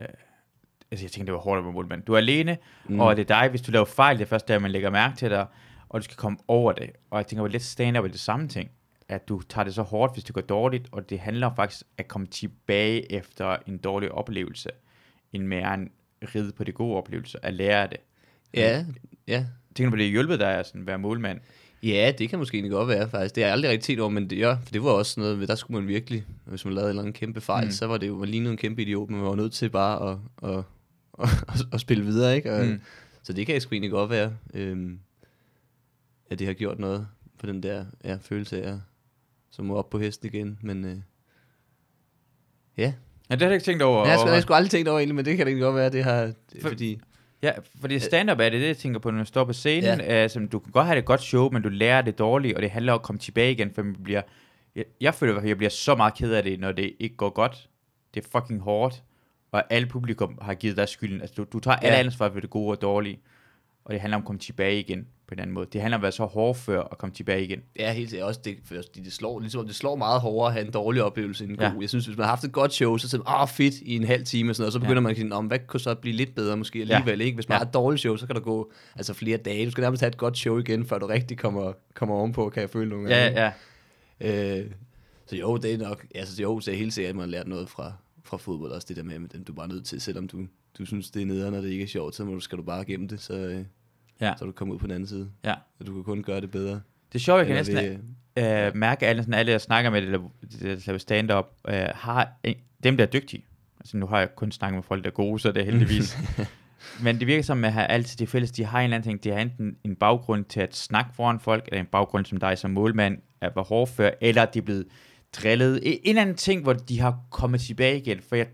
altså, jeg tænker, det var hårdt at være målmand. Du er alene, mm. og det er dig, hvis du laver fejl, det er først der, man lægger mærke til dig, og du skal komme over det. Og jeg tænker, hvor lidt stand-up er det samme ting. At du tager det så hårdt, hvis det går dårligt, og det handler faktisk at komme tilbage efter en dårlig oplevelse, end mere en ride på de gode oplevelser, at lære af det. Ja, ja. Tænker du på, det hjulpet dig at sådan, være målmand? Ja, det kan måske egentlig godt være, faktisk. Det har jeg aldrig rigtig tænkt over, men det, ja, for det var også noget, der skulle man virkelig, hvis man lavede en eller anden kæmpe fejl, Mm. så var det jo, man lignede en kæmpe idiot, men man var nødt til bare at, at, at, at, at spille videre, ikke? Og, Mm. Så det kan jeg sgu egentlig godt være, øhm, at det har gjort noget på den der ja, følelse af, som må op på hesten igen, men øh, ja. Ja, det har jeg ikke tænkt over. Jeg over- jeg har sgu aldrig tænkt over egentlig, men det kan det godt være, det har, For- fordi... Ja, fordi stand-up er det, det jeg tænker på, når du står på scenen. Ja. Ja. Altså, du kan godt have det godt show, men du lærer det dårligt, og det handler om at komme tilbage igen, for man bliver... Jeg, jeg føler fald, jeg bliver så meget ked af det, når det ikke går godt. Det er fucking hårdt, og alle publikum har givet dig skylden. Altså, du, du tager ja. alle ansvar for det gode og dårlige, og det handler om at komme tilbage igen på en anden måde. Det handler om at være så hård før og komme tilbage igen. Ja, helt sikkert også det, for det, det slår, ligesom, det slår meget hårdere at have en dårlig oplevelse end en Ja. god. Jeg synes, hvis man har haft et godt show, så siger man, åh fedt, i en halv time og sådan noget, og så begynder Ja. man at sige, "Nå, men hvad kunne så blive lidt bedre måske alligevel, ikke? Hvis man Ja. har et dårligt show, så kan der gå altså, flere dage. Du skal nærmest have et godt show igen, før du rigtig kommer, kommer ovenpå, kan jeg føle nogle Ja, gange. ja. Øh, så jo, det er nok, altså jo, så er helt sikkert, at man har lært noget fra, fra fodbold, også det der med, at du er bare nødt til, selvom du, du synes, det er nederen, og det ikke er sjovt, så må du, skal du bare gemme det, så, øh, Ja. så du kommer ud på den anden side. ja. Så du kan kun gøre det bedre. Det er sjovt, jeg kan Eller næsten ved- øh, mærke, at alle, sådan, alle, jeg snakker med, der laver stand-up, øh, har en, dem, der er dygtige. Altså, nu har jeg kun snakket med folk, der er gode, så det er heldigvis. Men det virker som, at have altid det fælles, de har en eller anden ting, de har enten en baggrund til at snakke foran folk, eller en baggrund som dig som målmand, at være hårdfør, eller de er blevet drillet. En eller anden ting, hvor de har kommet tilbage igen. For jeg,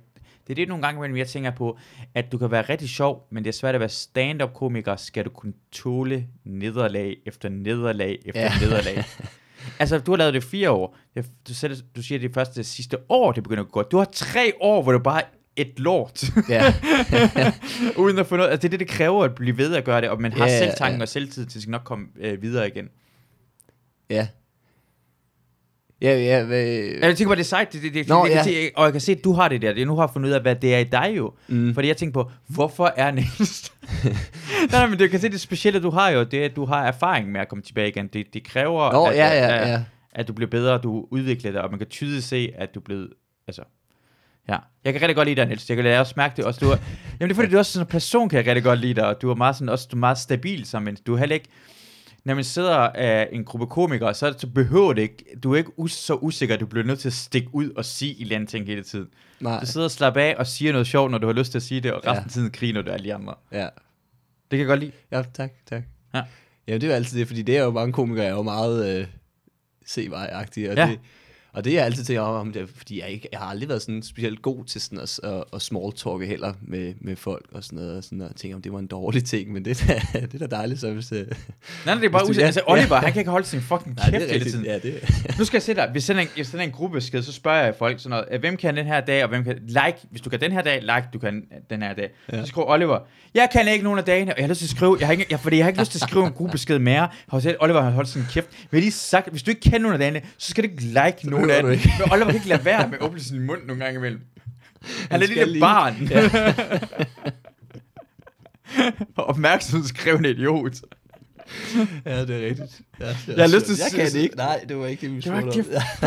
det er det nogle gange, imellem, jeg tænker på, at du kan være rigtig sjov, men det er svært at være stand-up-komiker, skal du kunne tåle nederlag efter nederlag efter ja. Nederlag. Altså, du har lavet det fire år. Det- Du, selv, du siger, det er først det sidste år, det begynder at gå godt. Du har tre år, hvor du bare et lort. Ja. Uden at få noget. Altså, det er det, det kræver at blive ved at gøre det, og man har Ja, selv tanken ja. og selvtid til at nok komme øh, videre igen. Ja. Ja, ja, hvad, Jeg tænker på, det er sejt, det, det, det, Nå, jeg kan ja. se, og jeg kan se, at du har det der. Det, nu har jeg fundet ud af, hvad det er i dig jo. Mm. Fordi jeg tænker på, hvorfor er Niels... nej, nej, men du kan se, det specielle, du har jo, det er, at du har erfaring med at komme tilbage igen. Det, det kræver, Nå, at, ja, at, ja, at, ja. at du bliver bedre, du udvikler dig, og man kan tydeligt se, at du er blevet... Altså, ja. Jeg kan rigtig godt lide dig, Niels. Jeg kan lade også mærke det. Også, du er, jamen, det er fordi, du er også sådan en person, kan jeg rigtig godt lide dig, og du er meget, sådan, også, du er meget stabil som en. Du er heller ikke... Når man sidder af en gruppe komikere, så, så behøver det ikke... Du er ikke us, så usikker, at du bliver nødt til at stikke ud og sige i andet ting hele tiden. Nej. Du sidder og slapper af og siger noget sjovt, når du har lyst til at sige det, og resten Ja. af tiden griner du af alle de andre. Ja. Det kan jeg godt lide. ja, tak, tak. Ja. Ja, det er jo altid det, fordi det er jo mange komikere, er jo meget øh, se-vej-agtige, og, Ja. det, og det er jeg altid til om, det, fordi jeg, ikke, jeg har aldrig været sådan specielt god til sådan at, at, at small talke heller med, med folk og sådan noget, og sådan, og tænke, om det var en dårlig ting, men det er da, det er da dejligt, så hvis... Øh, Nej, nej, det er bare Hvis ja, Altså, ja. Oliver, han kan ikke holde sin fucking nej, kæft det er hele tiden. Ja, det Nu skal jeg se dig. Vi sender en, jeg sender en gruppebesked, så spørger jeg folk sådan noget. øh, Hvem kan den her dag, og hvem kan... Like, hvis du kan den her dag, like, du kan den her dag. Ja. Ja. Så skriver Oliver, jeg kan ikke nogen af dagene, og jeg har lyst til at skrive, jeg har ikke, jeg, fordi jeg har ikke lyst til at skrive en gruppebesked mere. Har Oliver har holdt sin kæft. Men jeg lige sagt, hvis du ikke kan nogen af dagene, så skal du ikke like nogen af dem. ikke. Men Oliver kan ikke lade være med at åbne sin mund nogle gange imellem. Han er et skal lille lige- barn. Ja. Opmærksomhedskrævende idiot. ja, det er rigtigt. Ja, det er Jeg har lyst til at Jeg kan det ikke. Nej, det var ikke det, vi Det var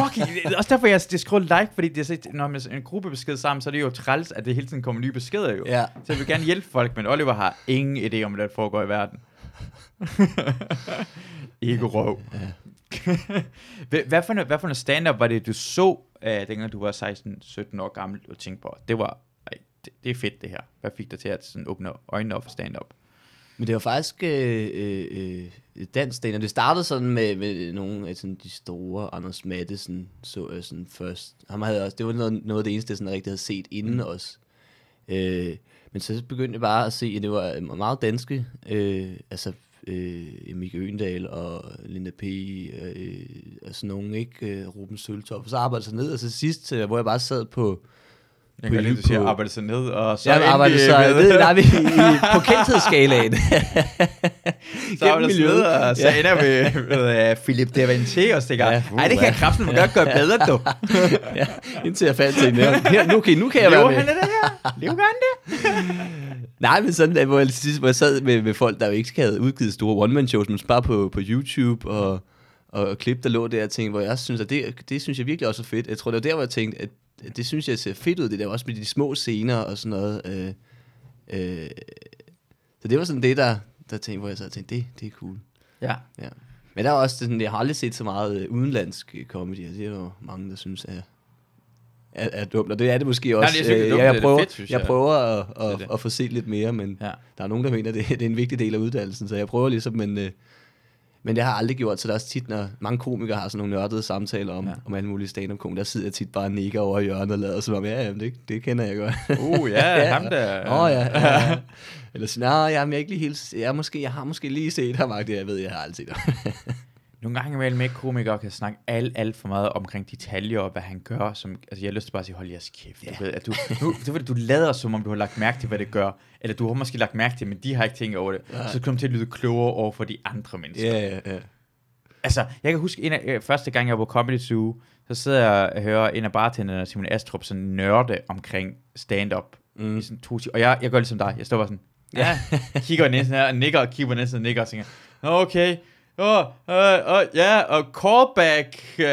fucking... Det er også derfor, jeg det skriver like, fordi det er så, når man er en gruppebesked sammen, så er det jo træls, at det hele tiden kommer nye beskeder jo. Ja. Så jeg vil gerne hjælpe folk, men Oliver har ingen idé om, hvad der foregår i verden. Ikke røv. Ja. Hvad- for noget, hvad for noget stand-up var det, du så, uh, dengang du var 16-17 år gammel, og tænkte på, det var, ej, det, det er fedt det her. Hvad fik dig til at sådan, åbne øjnene op for stand-up? Men det var faktisk øh, øh, øh, dansk stand Det startede sådan med, med nogle af sådan, de store, Anders Mattesen så jeg sådan først. Han havde også, det var noget, noget af det eneste, jeg sådan rigtig havde set inden mm. os. Øh, men så begyndte jeg bare at se, at det var meget danske. Øh, altså øh, Emil Øgendal og Linda P. Øh, og sådan nogle, ikke? Øh, Ruben Søltoft. Så arbejdede så ned, og så sidst, øh, hvor jeg bare sad på, Jeg kan siger, på- arbejde sig ned, og så arbejdede vi så, med- ved, nej, vi, i, på kendthedsskalaen. Så er der miljøet. ned, og så Ja. ender vi med uh, Philip Devante og stikker, Ja, ja, ej, det kan jeg kraften godt gøre bedre, du. ja, indtil jeg fandt til her. her nu, okay, nu kan jeg være Lever med. han det her? Lever han det? Nej, men sådan, at, hvor jeg, hvor jeg sad med, med folk, der jo ikke havde udgivet store one-man-shows, men bare på, på YouTube og, og, klip, der lå der, og tænkte, hvor jeg synes, at det, det synes jeg virkelig også er fedt. Jeg tror, det var der, hvor jeg tænkte, at det synes jeg ser fedt ud, det der også med de små scener og sådan noget. Øh, øh, så det var sådan det, der, der tænkte, hvor jeg sad og tænkte, det, det er cool. Ja. Ja. Men der er også sådan, jeg har aldrig set så meget øh, udenlandsk comedy, og det er jo mange, der synes er, er, er dumt, og det er det måske også. det er Øh, dumt, jeg, det er prøver, fedt, jeg jeg. prøver at, at, det. at få set lidt mere, men Ja. der er nogen, der mener, det, det er en vigtig del af uddannelsen, så jeg prøver ligesom, men, øh, men det har jeg aldrig gjort, så der er også tit, når mange komikere har sådan nogle nørdede samtaler om, Ja. ja. om alle mulige stand up der sidder jeg tit bare og nikker over hjørnet og lader som om, ja, jamen, det, det kender jeg godt. Uh, ja, ham der. Åh oh, ja, ja, ja. Eller sådan, nej, jamen, jeg er ikke lige helt, jeg, måske, jeg har måske lige set ham, det jeg ved, jeg har altid set ham. Nogle gange imellem ikke komikere kan snakke alt, alt for meget omkring detaljer og hvad han gør. Som, altså jeg har lyst til bare at sige, hold jeres kæft. Ja. Du, ved, at du, nu, det var det, du lader som om du har lagt mærke til, hvad det gør. Eller du har måske lagt mærke til, men de har ikke tænkt over det. Nej. Så kommer til at lyde klogere over for de andre mennesker. ja, ja, ja. Altså, jeg kan huske, en af, øh, første gang jeg var på Comedy Zoo, så sidder jeg og hører en af bartenderne, Simon Astrup, sådan nørde omkring stand-up. Mm. I sådan to timer. Og jeg, jeg gør ligesom dig. Jeg står bare sådan, ja, kigger næsten her, og nikker, og kigger næsten og nikker, og tænker, "Nå, okay, åh, uh, uh, ja, og callback. Uh,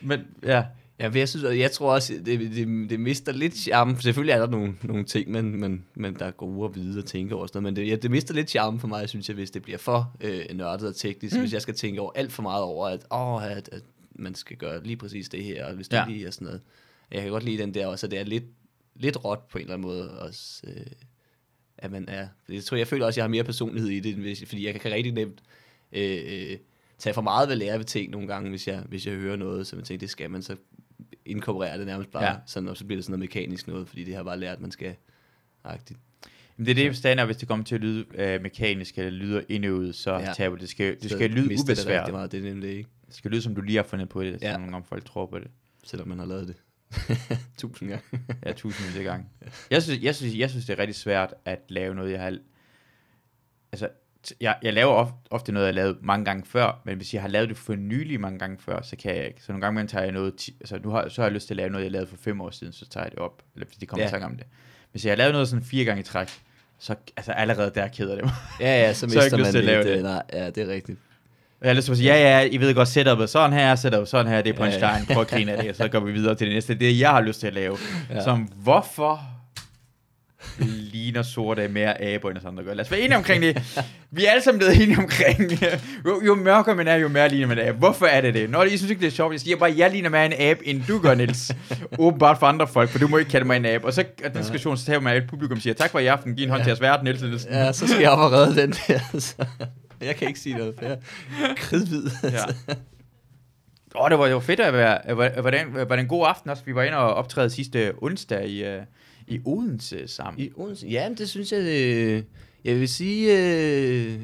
men, ja, Ja, jeg, synes, og jeg tror også, det, det, det mister lidt charme. Selvfølgelig er der nogle, nogle ting, man, man, man, der er gode at vide og tænke over. Sådan noget, men det, ja, det mister lidt charme for mig, synes jeg, hvis det bliver for øh, nørdet og teknisk. Mm. Hvis jeg skal tænke over alt for meget over, at, åh, at, at man skal gøre lige præcis det her, og hvis det ja. lige er sådan noget. Jeg kan godt lide den der også, at det er lidt, lidt råt på en eller anden måde også. Øh, at man er, jeg tror, jeg føler også, at jeg har mere personlighed i det, hvis, fordi jeg kan rigtig nemt øh, øh, tage for meget ved lære ved ting nogle gange, hvis jeg, hvis jeg hører noget, så man tænker, det skal man, så inkorporere det nærmest bare, Ja. sådan, og så bliver det sådan noget mekanisk noget, fordi det har jeg bare lært, man skal agtigt. men det er det stand hvis det kommer til at lyde øh, mekanisk, eller lyder indøvet, så ja. Taber det. skal, det Så skal lyde det ubesværet. rigtig meget, det er nemlig ikke, Det skal lyde, som du lige har fundet på det, så Ja. nogle gange folk tror på det. selvom man har lavet det tusind gange. Ja, tusindvis af gange. Jeg synes, jeg, synes, jeg synes, det er rigtig svært at lave noget, jeg har... Altså, jeg, jeg laver ofte, ofte noget, jeg har lavet mange gange før, men hvis jeg har lavet det for nylig mange gange før, så kan jeg ikke. Så nogle gange, man tager jeg noget, altså nu har, så har jeg lyst til at lave noget, jeg lavede for fem år siden, så tager jeg det op, eller hvis de kommer Ja. ja. om det. Hvis jeg har lavet noget sådan fire gange i træk, så altså allerede der keder det mig. Ja, ja, så Så har jeg mister ikke lyst man til at lave lidt, det. øh, Nej, ja, det er rigtigt. Og jeg har lyst til at sige, ja, ja, I ved godt, setupet sådan her, setupet sådan her, det er Ja, ja. punchline, prøv at grine af det, og så går vi videre til det næste. Det er, jeg har lyst til at lave. Ja. Ja. Som, hvorfor ligner sorte mere aber, end os andre gør. Lad os være enige omkring det. Vi er alle sammen blevet enige omkring, jo, jo mørkere man er, jo mere ligner man abe. Hvorfor er det det? Nå, I synes ikke, det er sjovt. Jeg siger bare, jeg ligner mere en abe, end du gør, Niels. Åbenbart for andre folk, for du må ikke kalde mig en abe. Og så er den diskussion, så tager man et publikum og siger, tak for i aften, giv en hånd Ja. til os vært, Niels. Ja, så skal jeg op og redde den der. Jeg kan ikke sige noget, for jeg er kridhvid. Ja. Åh, oh, det var, var fedt at være, var, var, det en, var det en god aften også? Vi var inde og optræde sidste onsdag i, uh, i Odense sammen. I Odense? Ja, men det synes jeg, øh, jeg vil sige... Øh,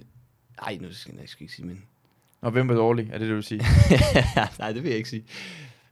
ej, nu skal jeg skal ikke sige, men... Og hvem var dårlig? Er det det, du vil sige? Nej, det vil jeg ikke sige.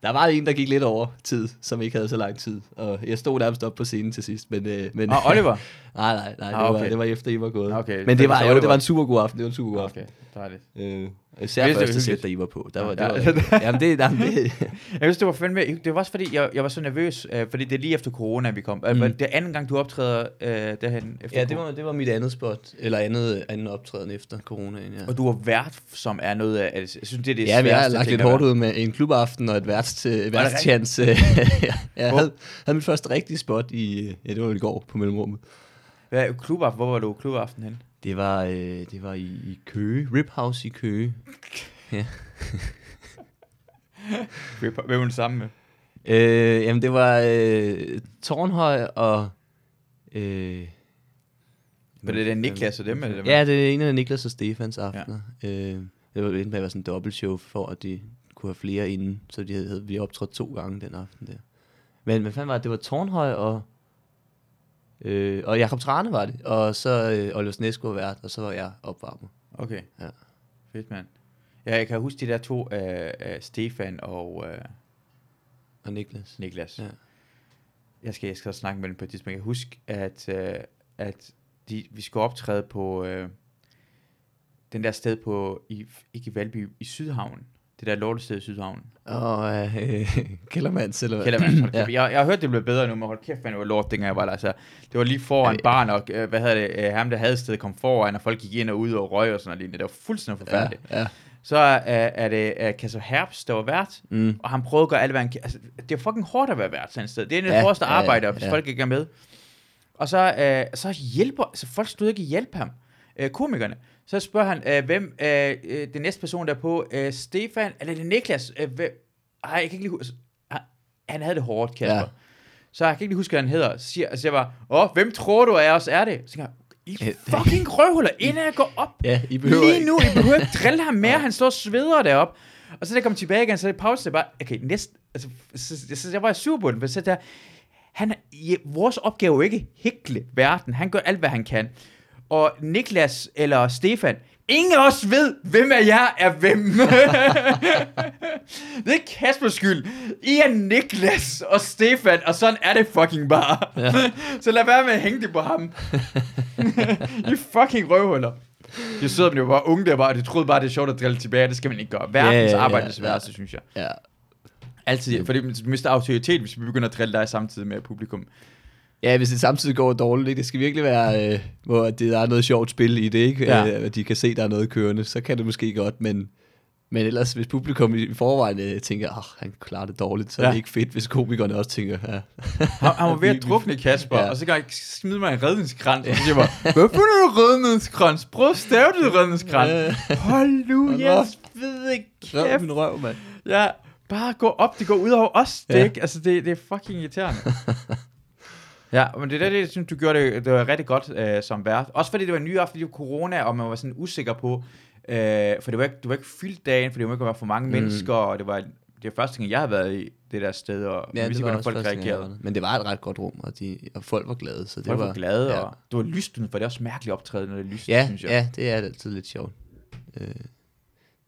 Der var en, der gik lidt over tid, som ikke havde så lang tid. Og jeg stod nærmest op på scenen til sidst. Men, øh, men, Og Oliver? nej, nej, nej. Det, Ah, var, okay. det var efter, I var gået. Okay, men det var, jo, det var en super god aften. Det var en super god aften. Okay, dejligt. Øh, især Vidste- første sæt, da I var på. Der var, Ja. det var, jamen, det, jamen, det, Jeg synes, det var fandme... Det var også fordi, jeg, jeg var så nervøs, øh, fordi det er lige efter corona, vi kom. Mm. Mm. Det er anden gang, du optræder øh, derhen efter ja, det corona. var, det var mit andet spot. Eller andet, anden optræden efter coronaen, ja. Og du var vært, som er noget af... Jeg synes, det er det Ja, men jeg har lagt lidt hårdt ud med en klubaften og et værts, rigtigt? værtschance. jeg havde, havde mit første rigtige spot i, ja, det var i går på Mellemrummet. Hvad, klubaften, hvor var du klubaften hen? Det var, øh, det var i, i Køge, Rip House i Køge. Ja. Hvem var du sammen med? Øh, jamen, det var øh, Tornhøj og... Øh, Var det den Niklas og dem? Eller dem? Ja, det er en af Niklas og Stefans aftener. Ja. Øh, det var endte med at være sådan en dobbeltshow, for at de kunne have flere inden, så de havde, havde vi optrådt to gange den aften der. Men hvad fanden var det? Det var Tornhøj og... Øh, og Jakob Trane var det, og så øh, Oliver Snesko var vært, og så var jeg opvarmet. Okay. Ja. Fedt, mand. Ja, jeg kan huske de der to, øh, øh, Stefan og øh, Og Niklas. Niklas. Ja. Jeg skal, jeg skal snakke med dem på et tidspunkt. Jeg kan huske, at, øh, at de, vi skulle optræde på øh, den der sted på, i, ikke i Valby, i Sydhavn. Det der lortested i Sydhavn. Og øh, Kellermands, eller hvad? Kældermands, hold ja. jeg, jeg har hørt, det blev bedre nu, men hold kæft, man, det var lort, dengang jeg var der. Altså, det var lige foran Ja, det- barn, og øh, hvad hedder det, øh, ham der havde stedet kom foran, og folk gik ind og ud og røg og sådan noget. Det var fuldstændig ja, forfærdeligt. ja. Så er, er det uh, Kasser Herbst, der var vært, Mm. og han prøvede at gøre alt, hvad han kan. Altså, det er fucking hårdt at være vært sådan et sted. Det er en af de Ja, hårdeste ja, ja, arbejder, hvis ja. folk ikke er med. Og så, uh, så hjælper, så folk stod ikke hjælpe ham. Uh, komikerne. Så spørger han, uh, hvem er uh, den næste person der er på? Uh, Stefan, eller det Niklas? Uh, hvem? Ej, jeg kan ikke lige huske. Han, havde det hårdt, Kasper. Ja. Så jeg kan ikke lige huske, hvad han hedder. Så siger, så siger jeg bare, åh, hvem tror du af os er det? Så tænker jeg, I fucking røvhuller, inden jeg går op. Ja, I behøver Lige ikke. nu, I behøver ikke drille ham mere, han står og sveder derop. Og så da jeg kom tilbage igen, så det pause, det bare, okay, næsten, altså, så, så, så jeg var sur på den, for så der, han, ja, vores opgave er jo ikke hækle verden, han gør alt, hvad han kan. Og Niklas eller Stefan, ingen af os ved, hvem af jer er hvem. det er Kaspers skyld. I er Niklas og Stefan, og sådan er det fucking bare. Ja. så lad være med at hænge det på ham. I fucking røvhuller. De sidder men jo bare unge der bare, og de troede bare, det er sjovt at drille tilbage. Det skal man ikke gøre. Verdens Ja, ja, ja, arbejde er ja. det sværeste, synes jeg. Ja. Altid, fordi du mister autoritet, hvis vi begynder at drille dig samtidig med publikum. Ja, hvis det samtidig går dårligt, ikke? det skal virkelig være, øh, hvor det, der er noget sjovt spil i det, ikke? Ja. Øh, at de kan se, der er noget kørende, så kan det måske godt, men, men ellers, hvis publikum i forvejen øh, tænker, at oh, han klarer det dårligt, så ja. er det ikke fedt, hvis komikerne også tænker, ja. Han, han var ved at drukne Kasper, Ja. og så kan jeg smide mig en redningskrans, og så siger jeg bare, hvad for en redningskrans? Prøv at stave det redningskrans. Hold nu, yes, ved ikke Røv kæft. min røv, mand. Ja, bare gå op, det går ud over os, det, ja. ikke? Altså, det, det er fucking irriterende. ja, men det der, det, jeg synes, du gjorde det, det var rigtig godt øh, som vært. Også fordi det var en ny aften, det var corona, og man var sådan usikker på, øh, for det var ikke, det var ikke fyldt dagen, for det var ikke være for mange Mm. mennesker, og det var det var første gang, jeg har været i det der sted, og Ja, ja, vidste, var hvordan folk reagerede. Men det var et ret godt rum, og, de, og folk var glade, så det Folk var... var glade, ja. ja. og det var lyst udenfor. Det er også mærkeligt optræde, når det er lyst, Ja, synes jeg. ja, det er altid lidt sjovt. Øh,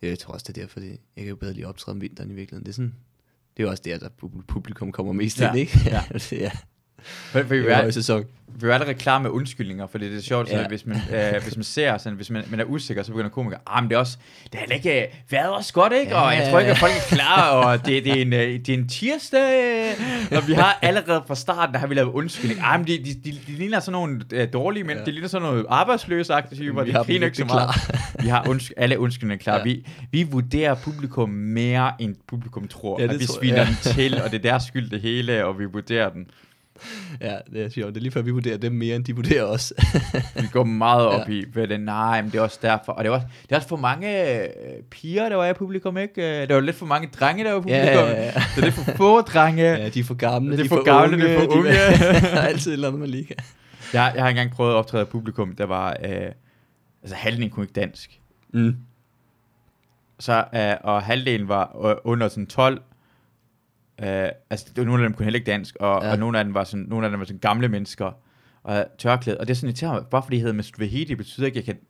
jeg tror også, det er derfor, det, jeg kan jo bedre lige optræde om vinteren i virkeligheden. Det er, sådan, det er jo også der, der pub- publikum kommer mest Ja, ind, ikke? ja. det er, For, vi, er sæson. vi er allerede klar med undskyldninger, for det, er sjovt, Ja. ja. hvis, man, øh, hvis man ser, sådan, hvis man, man er usikker, så begynder komikere, ah, men det er også, det har ikke øh, været også godt, ikke? Ja, og jeg tror ikke, at folk er klar, og det, det, er en, øh, det er en tirsdag, og vi har allerede fra starten, der har vi lavet undskyldninger. Ah, men de, de, de, de ligner sådan nogle øh, dårlige mænd, Ja. de ligner sådan nogle arbejdsløse typer, de griner ikke så meget. vi har undsky- alle undskyldninger klar. Ja. Vi, vi vurderer publikum mere, end publikum tror. Ja, det at vi sviner Ja. dem til, og det er deres skyld det hele, og vi vurderer den. Ja, det er sjovt. Det er lige før, vi vurderer dem mere, end de vurderer os. Vi går meget op Ja. i, hvad det nej, men det er også derfor. Og det er også, det er også for mange øh, piger, der var i publikum, ikke? Øh, Der var lidt for mange drenge, der var i publikum. Ja, ja, ja. Det er for få drenge. ja, de er for gamle, Det er de for gamle, det er for de- unge. der er altid et eller andet, man lige kan. Jeg, jeg har engang prøvet at optræde i publikum, der var, øh, altså halvdelen kunne ikke dansk. Mm. Så, øh, og halvdelen var øh, under sådan 12. Øh, altså, nogle af dem kunne heller ikke dansk, og, ja. og nogle af dem var sådan, nogle af dem var sådan gamle mennesker, og tørklæde. Og det er sådan irriterende, bare fordi jeg hedder Mr. Vahidi, betyder ikke, at jeg kan...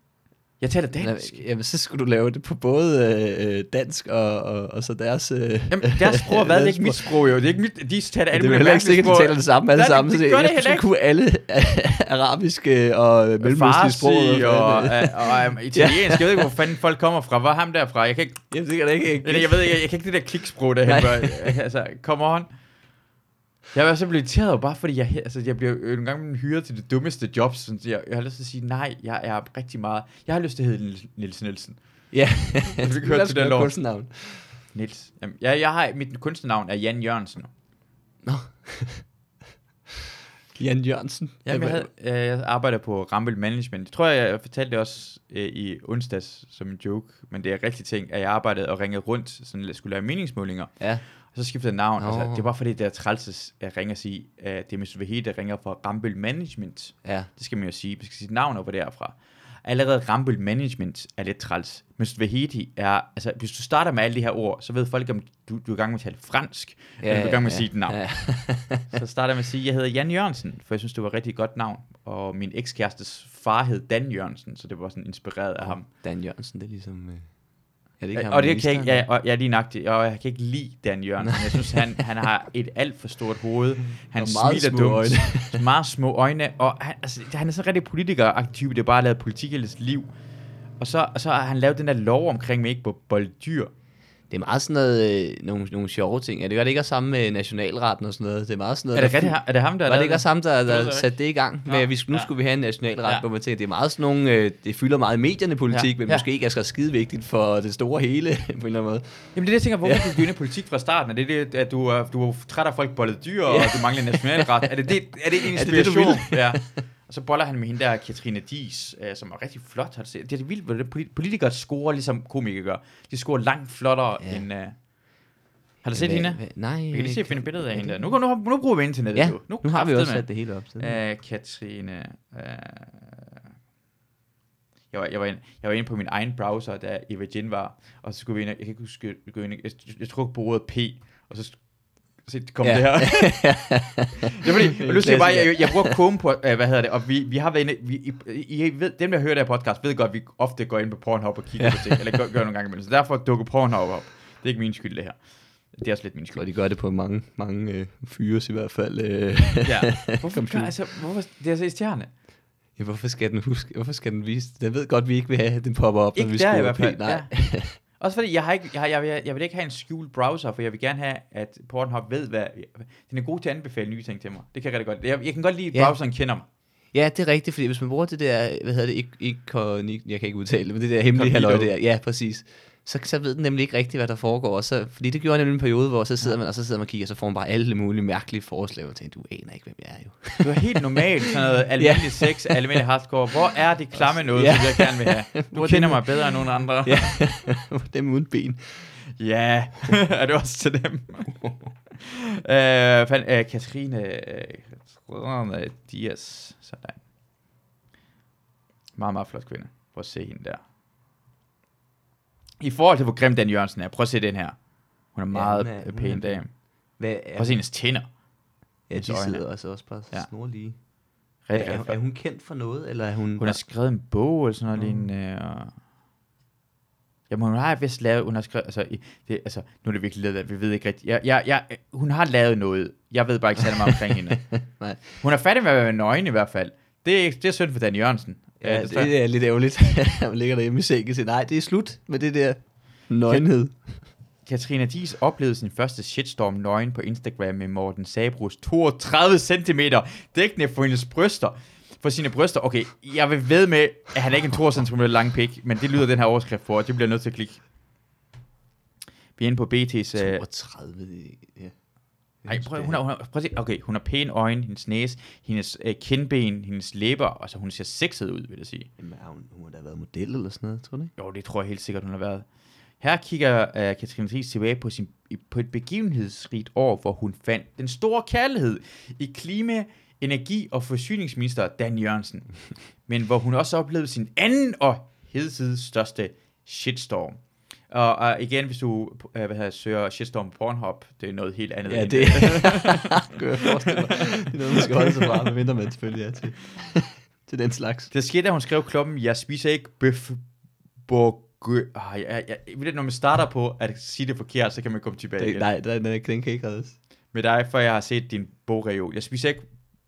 Jeg taler dansk. Jamen, så skulle du lave det på både øh, dansk og, og, og så deres... Øh, Jamen, deres sprog er hvad? Det er ikke mit sprog, jo. Det er ikke mit... De taler det alle er mulige heller ikke sikkert, at de taler det samme alle sammen. det så gør det heller ikke. kunne alle arabiske og mellemøstlige sprog. og, og, og um, italiensk. Jeg ved ikke, hvor fanden folk kommer fra. Hvor er ham derfra? Jeg kan ikke... Jamen, det kan ikke... Jeg, jeg ved ikke, jeg, jeg kan ikke det der kliksprog der. Nej. Hvor, altså, come on. Jeg var så blevet irriteret, bare fordi jeg, altså, jeg bliver en gang hyret til det dummeste jobs. Sådan, så jeg, jeg har lyst til at sige, nej, jeg er rigtig meget... Jeg har lyst til at hedde Niels- Niels Nielsen. Ja, kan du kan til den lov. kunstnernavn. Niels. Jamen, jeg, jeg har, mit kunstnernavn er Jan Jørgensen. Nå. Jan Jørgensen. Jamen, jeg, havde, øh, jeg arbejder på Rambøl Management. Jeg tror, jeg fortalte det også øh, i onsdags som en joke, men det er rigtig ting, at jeg arbejdede og ringede rundt, sådan jeg skulle lave meningsmålinger, Ja. Så skiftede jeg navn. Nå. Altså, det var fordi, det er træls at ringe og sige, at det er Mr. Vahid, der ringer fra Rambøl Management. Ja. Det skal man jo sige. Vi skal sige navn over derfra. Allerede Rambøl Management er lidt træls. Mr. Vahidi er, altså hvis du starter med alle de her ord, så ved folk, om du, du er i gang med at tale fransk, ja, eller du er i gang med at sige dit navn. Ja. Så starter jeg med at sige, at jeg hedder Jan Jørgensen, for jeg synes, det var et rigtig godt navn. Og min ekskærestes far hed Dan Jørgensen, så det var sådan inspireret af ham. Dan Jørgensen, det er ligesom... Øh... Er det Ja, ham, og det kan jeg ja, og, ja, lige nøjagtigt, og jeg kan ikke lide Dan Jørgensen. Jeg synes, han, han har et alt for stort hoved. Han Og meget smiler små dumt. øjne. meget små øjne. Og han, altså, han er så rigtig politiker type, det er bare lavet politik i sit liv. Og så, og så har han lavet den der lov omkring med ikke på bolddyr. Det er meget sådan noget, øh, nogle, nogle sjove ting. Ja, det gør det ikke også samme med nationalretten og sådan noget. Det er meget sådan noget... Er det, der rigtig, fu- er det ham, der Var det ikke også ham, der, der satte det i gang? Med, at vi, nu ja. skulle vi have en nationalret, Ja. hvor man tænker, det er meget sådan nogle, øh, det fylder meget i medierne politik, Ja. men Ja. måske ikke er så skide vigtigt for det store hele, på en eller anden måde. Jamen det er det, jeg tænker, hvorfor ja. du i politik fra starten? Er det det, at du er, du er træt af folk bollet dyr, og Ja. du mangler nationalret? Er det, det, er det en Er det det, du inspiration? ja. Og så boller han med hende der, Katrine Dies, øh, som er rigtig flot. Har du set? Det er vildt, hvordan polit- politikere scorer, ligesom komikere gør. De scorer langt flottere Ja. end... Uh... Har du set hende? Nej. Vi kan lige se ikke. finde et billede af hende der. det- Nu, nu, nu bruger vi internettet. Ja, jo. nu har vi også sat det hele op. Øh, Katrine... Øh, jeg var, jeg, var inde, jeg var inde på min egen browser, da Eva Jin var, og så skulle vi ind, jeg kan ikke huske, gå ind, jeg, jeg trukte på ordet P, og så se, det kom Ja. det her. det er fordi, en nu siger jeg bare, jeg, jeg bruger Chrome på, øh, hvad hedder det, og vi, vi har været inde, vi, I, I ved, dem der hører det her podcast, ved godt, at vi ofte går ind på Pornhub og kigger på ting, eller gør, gør nogle gange imellem, så derfor dukker Pornhub op. Det er ikke min skyld, det her. Det er også lidt min Jeg skyld. tror, de gør det på mange, mange øh, fyres i hvert fald. Øh. Ja. Hvorfor, gør, altså, hvorfor, det er så irriterende. Ja, hvorfor skal den huske? Hvorfor skal den vise? Jeg ved godt, vi ikke vil have, at den popper op, Ikke når vi der i hvert fald. Nej. ja. Også fordi, jeg, har ikke, jeg, har, jeg, vil, jeg vil ikke have en skjult browser, for jeg vil gerne have, at Pornhub ved, hvad... Den er god til at anbefale nye ting til mig. Det kan jeg rigtig godt. Jeg, jeg kan godt lide, at Ja. browseren kender mig. Ja, det er rigtigt, fordi hvis man bruger det der, hvad hedder det, ikke, jeg kan ikke udtale det, men det der hemmelige halløj der, ja, præcis. Så, så ved den nemlig ikke rigtigt, hvad der foregår. Og Så, fordi det gjorde nemlig en periode, hvor så sidder man, og så sidder man og kigger, og så får man bare alle mulige mærkelige forslag, og tænker, du aner ikke, hvem jeg er jo. Du er helt normalt, sådan noget almindelig sex, almindelig hardcore. Hvor er det klamme noget, Ja. som jeg gerne vil have? Du er kender mig bedre end nogen andre. Ja, dem uden ben. Ja, er det også til dem? øh, fan, øh, Katrine øh, Dias. Sådan. Meget, meget flot kvinde. Prøv at se hende der. I forhold til, hvor grim Dan Jørgensen er, prøv at se den her. Hun er meget hun er- ja, hun pæn er- dame. Hvad Prøv er at se hendes tænder. Ja, hendes de øjne. sidder også, også bare Ja. snorlige. Er, er, flot. hun kendt for noget, eller er hun... Hun har skrevet en bog eller sådan noget Mm. lignende. Og... Jamen, hun har vist lavet, hun har skrevet, altså, det, altså nu er det virkelig lidt, vi ved ikke rigtigt. Jeg, jeg, jeg, hun har lavet noget. Jeg ved bare ikke særlig meget omkring hende. Nej. Hun er færdig med at være nøgen i hvert fald. Det er, ikke- det er synd for Dan Jørgensen. Ja, Øh, det, det er lidt ærgerligt. Han ligger derhjemme i sengen og siger, nej, det er slut med det der nøgenhed. Katrina Dies oplevede sin første shitstorm nøgen på Instagram med Morten Sabrus 32 cm dækkende for hendes bryster. For sine bryster. Okay, jeg vil ved med, at han er ikke en 32 cm lang pik, men det lyder den her overskrift for, og det bliver nødt til at klikke. Vi er inde på BT's... Uh, 32, det, ja. Ej, prøv, hun har, hun har, prøv at se. Okay, hun har pæne øjne, hendes næse, hendes øh, kindben, hendes læber. Altså, hun ser sexet ud, vil jeg sige. Jamen, har hun, hun må da været model eller sådan noget, tror du ikke? Jo, det tror jeg helt sikkert, hun har været. Her kigger uh, Katrine Thies tilbage på, sin, på et begivenhedsrigt år, hvor hun fandt den store kærlighed i klima, energi og forsyningsminister Dan Jørgensen. Men hvor hun også oplevede sin anden og hidtil største shitstorm. Og, og igen, hvis du uh, hvad hedder, søger shitstorm på Pornhub, det er noget helt andet. Ja, end- det kan jeg forestille mig. Det er noget, man skal holde sig fra, medmindre man selvfølgelig er til, til den slags. Det skete, da hun skrev kloppen, jeg spiser ikke bøf burger. Ah, jeg, jeg, jeg, når man starter på at sige det forkert, så kan man komme tilbage Det, igen. nej, den, den, den kan ikke reddes. Med dig, for jeg har set din bogreol. Jeg spiser ikke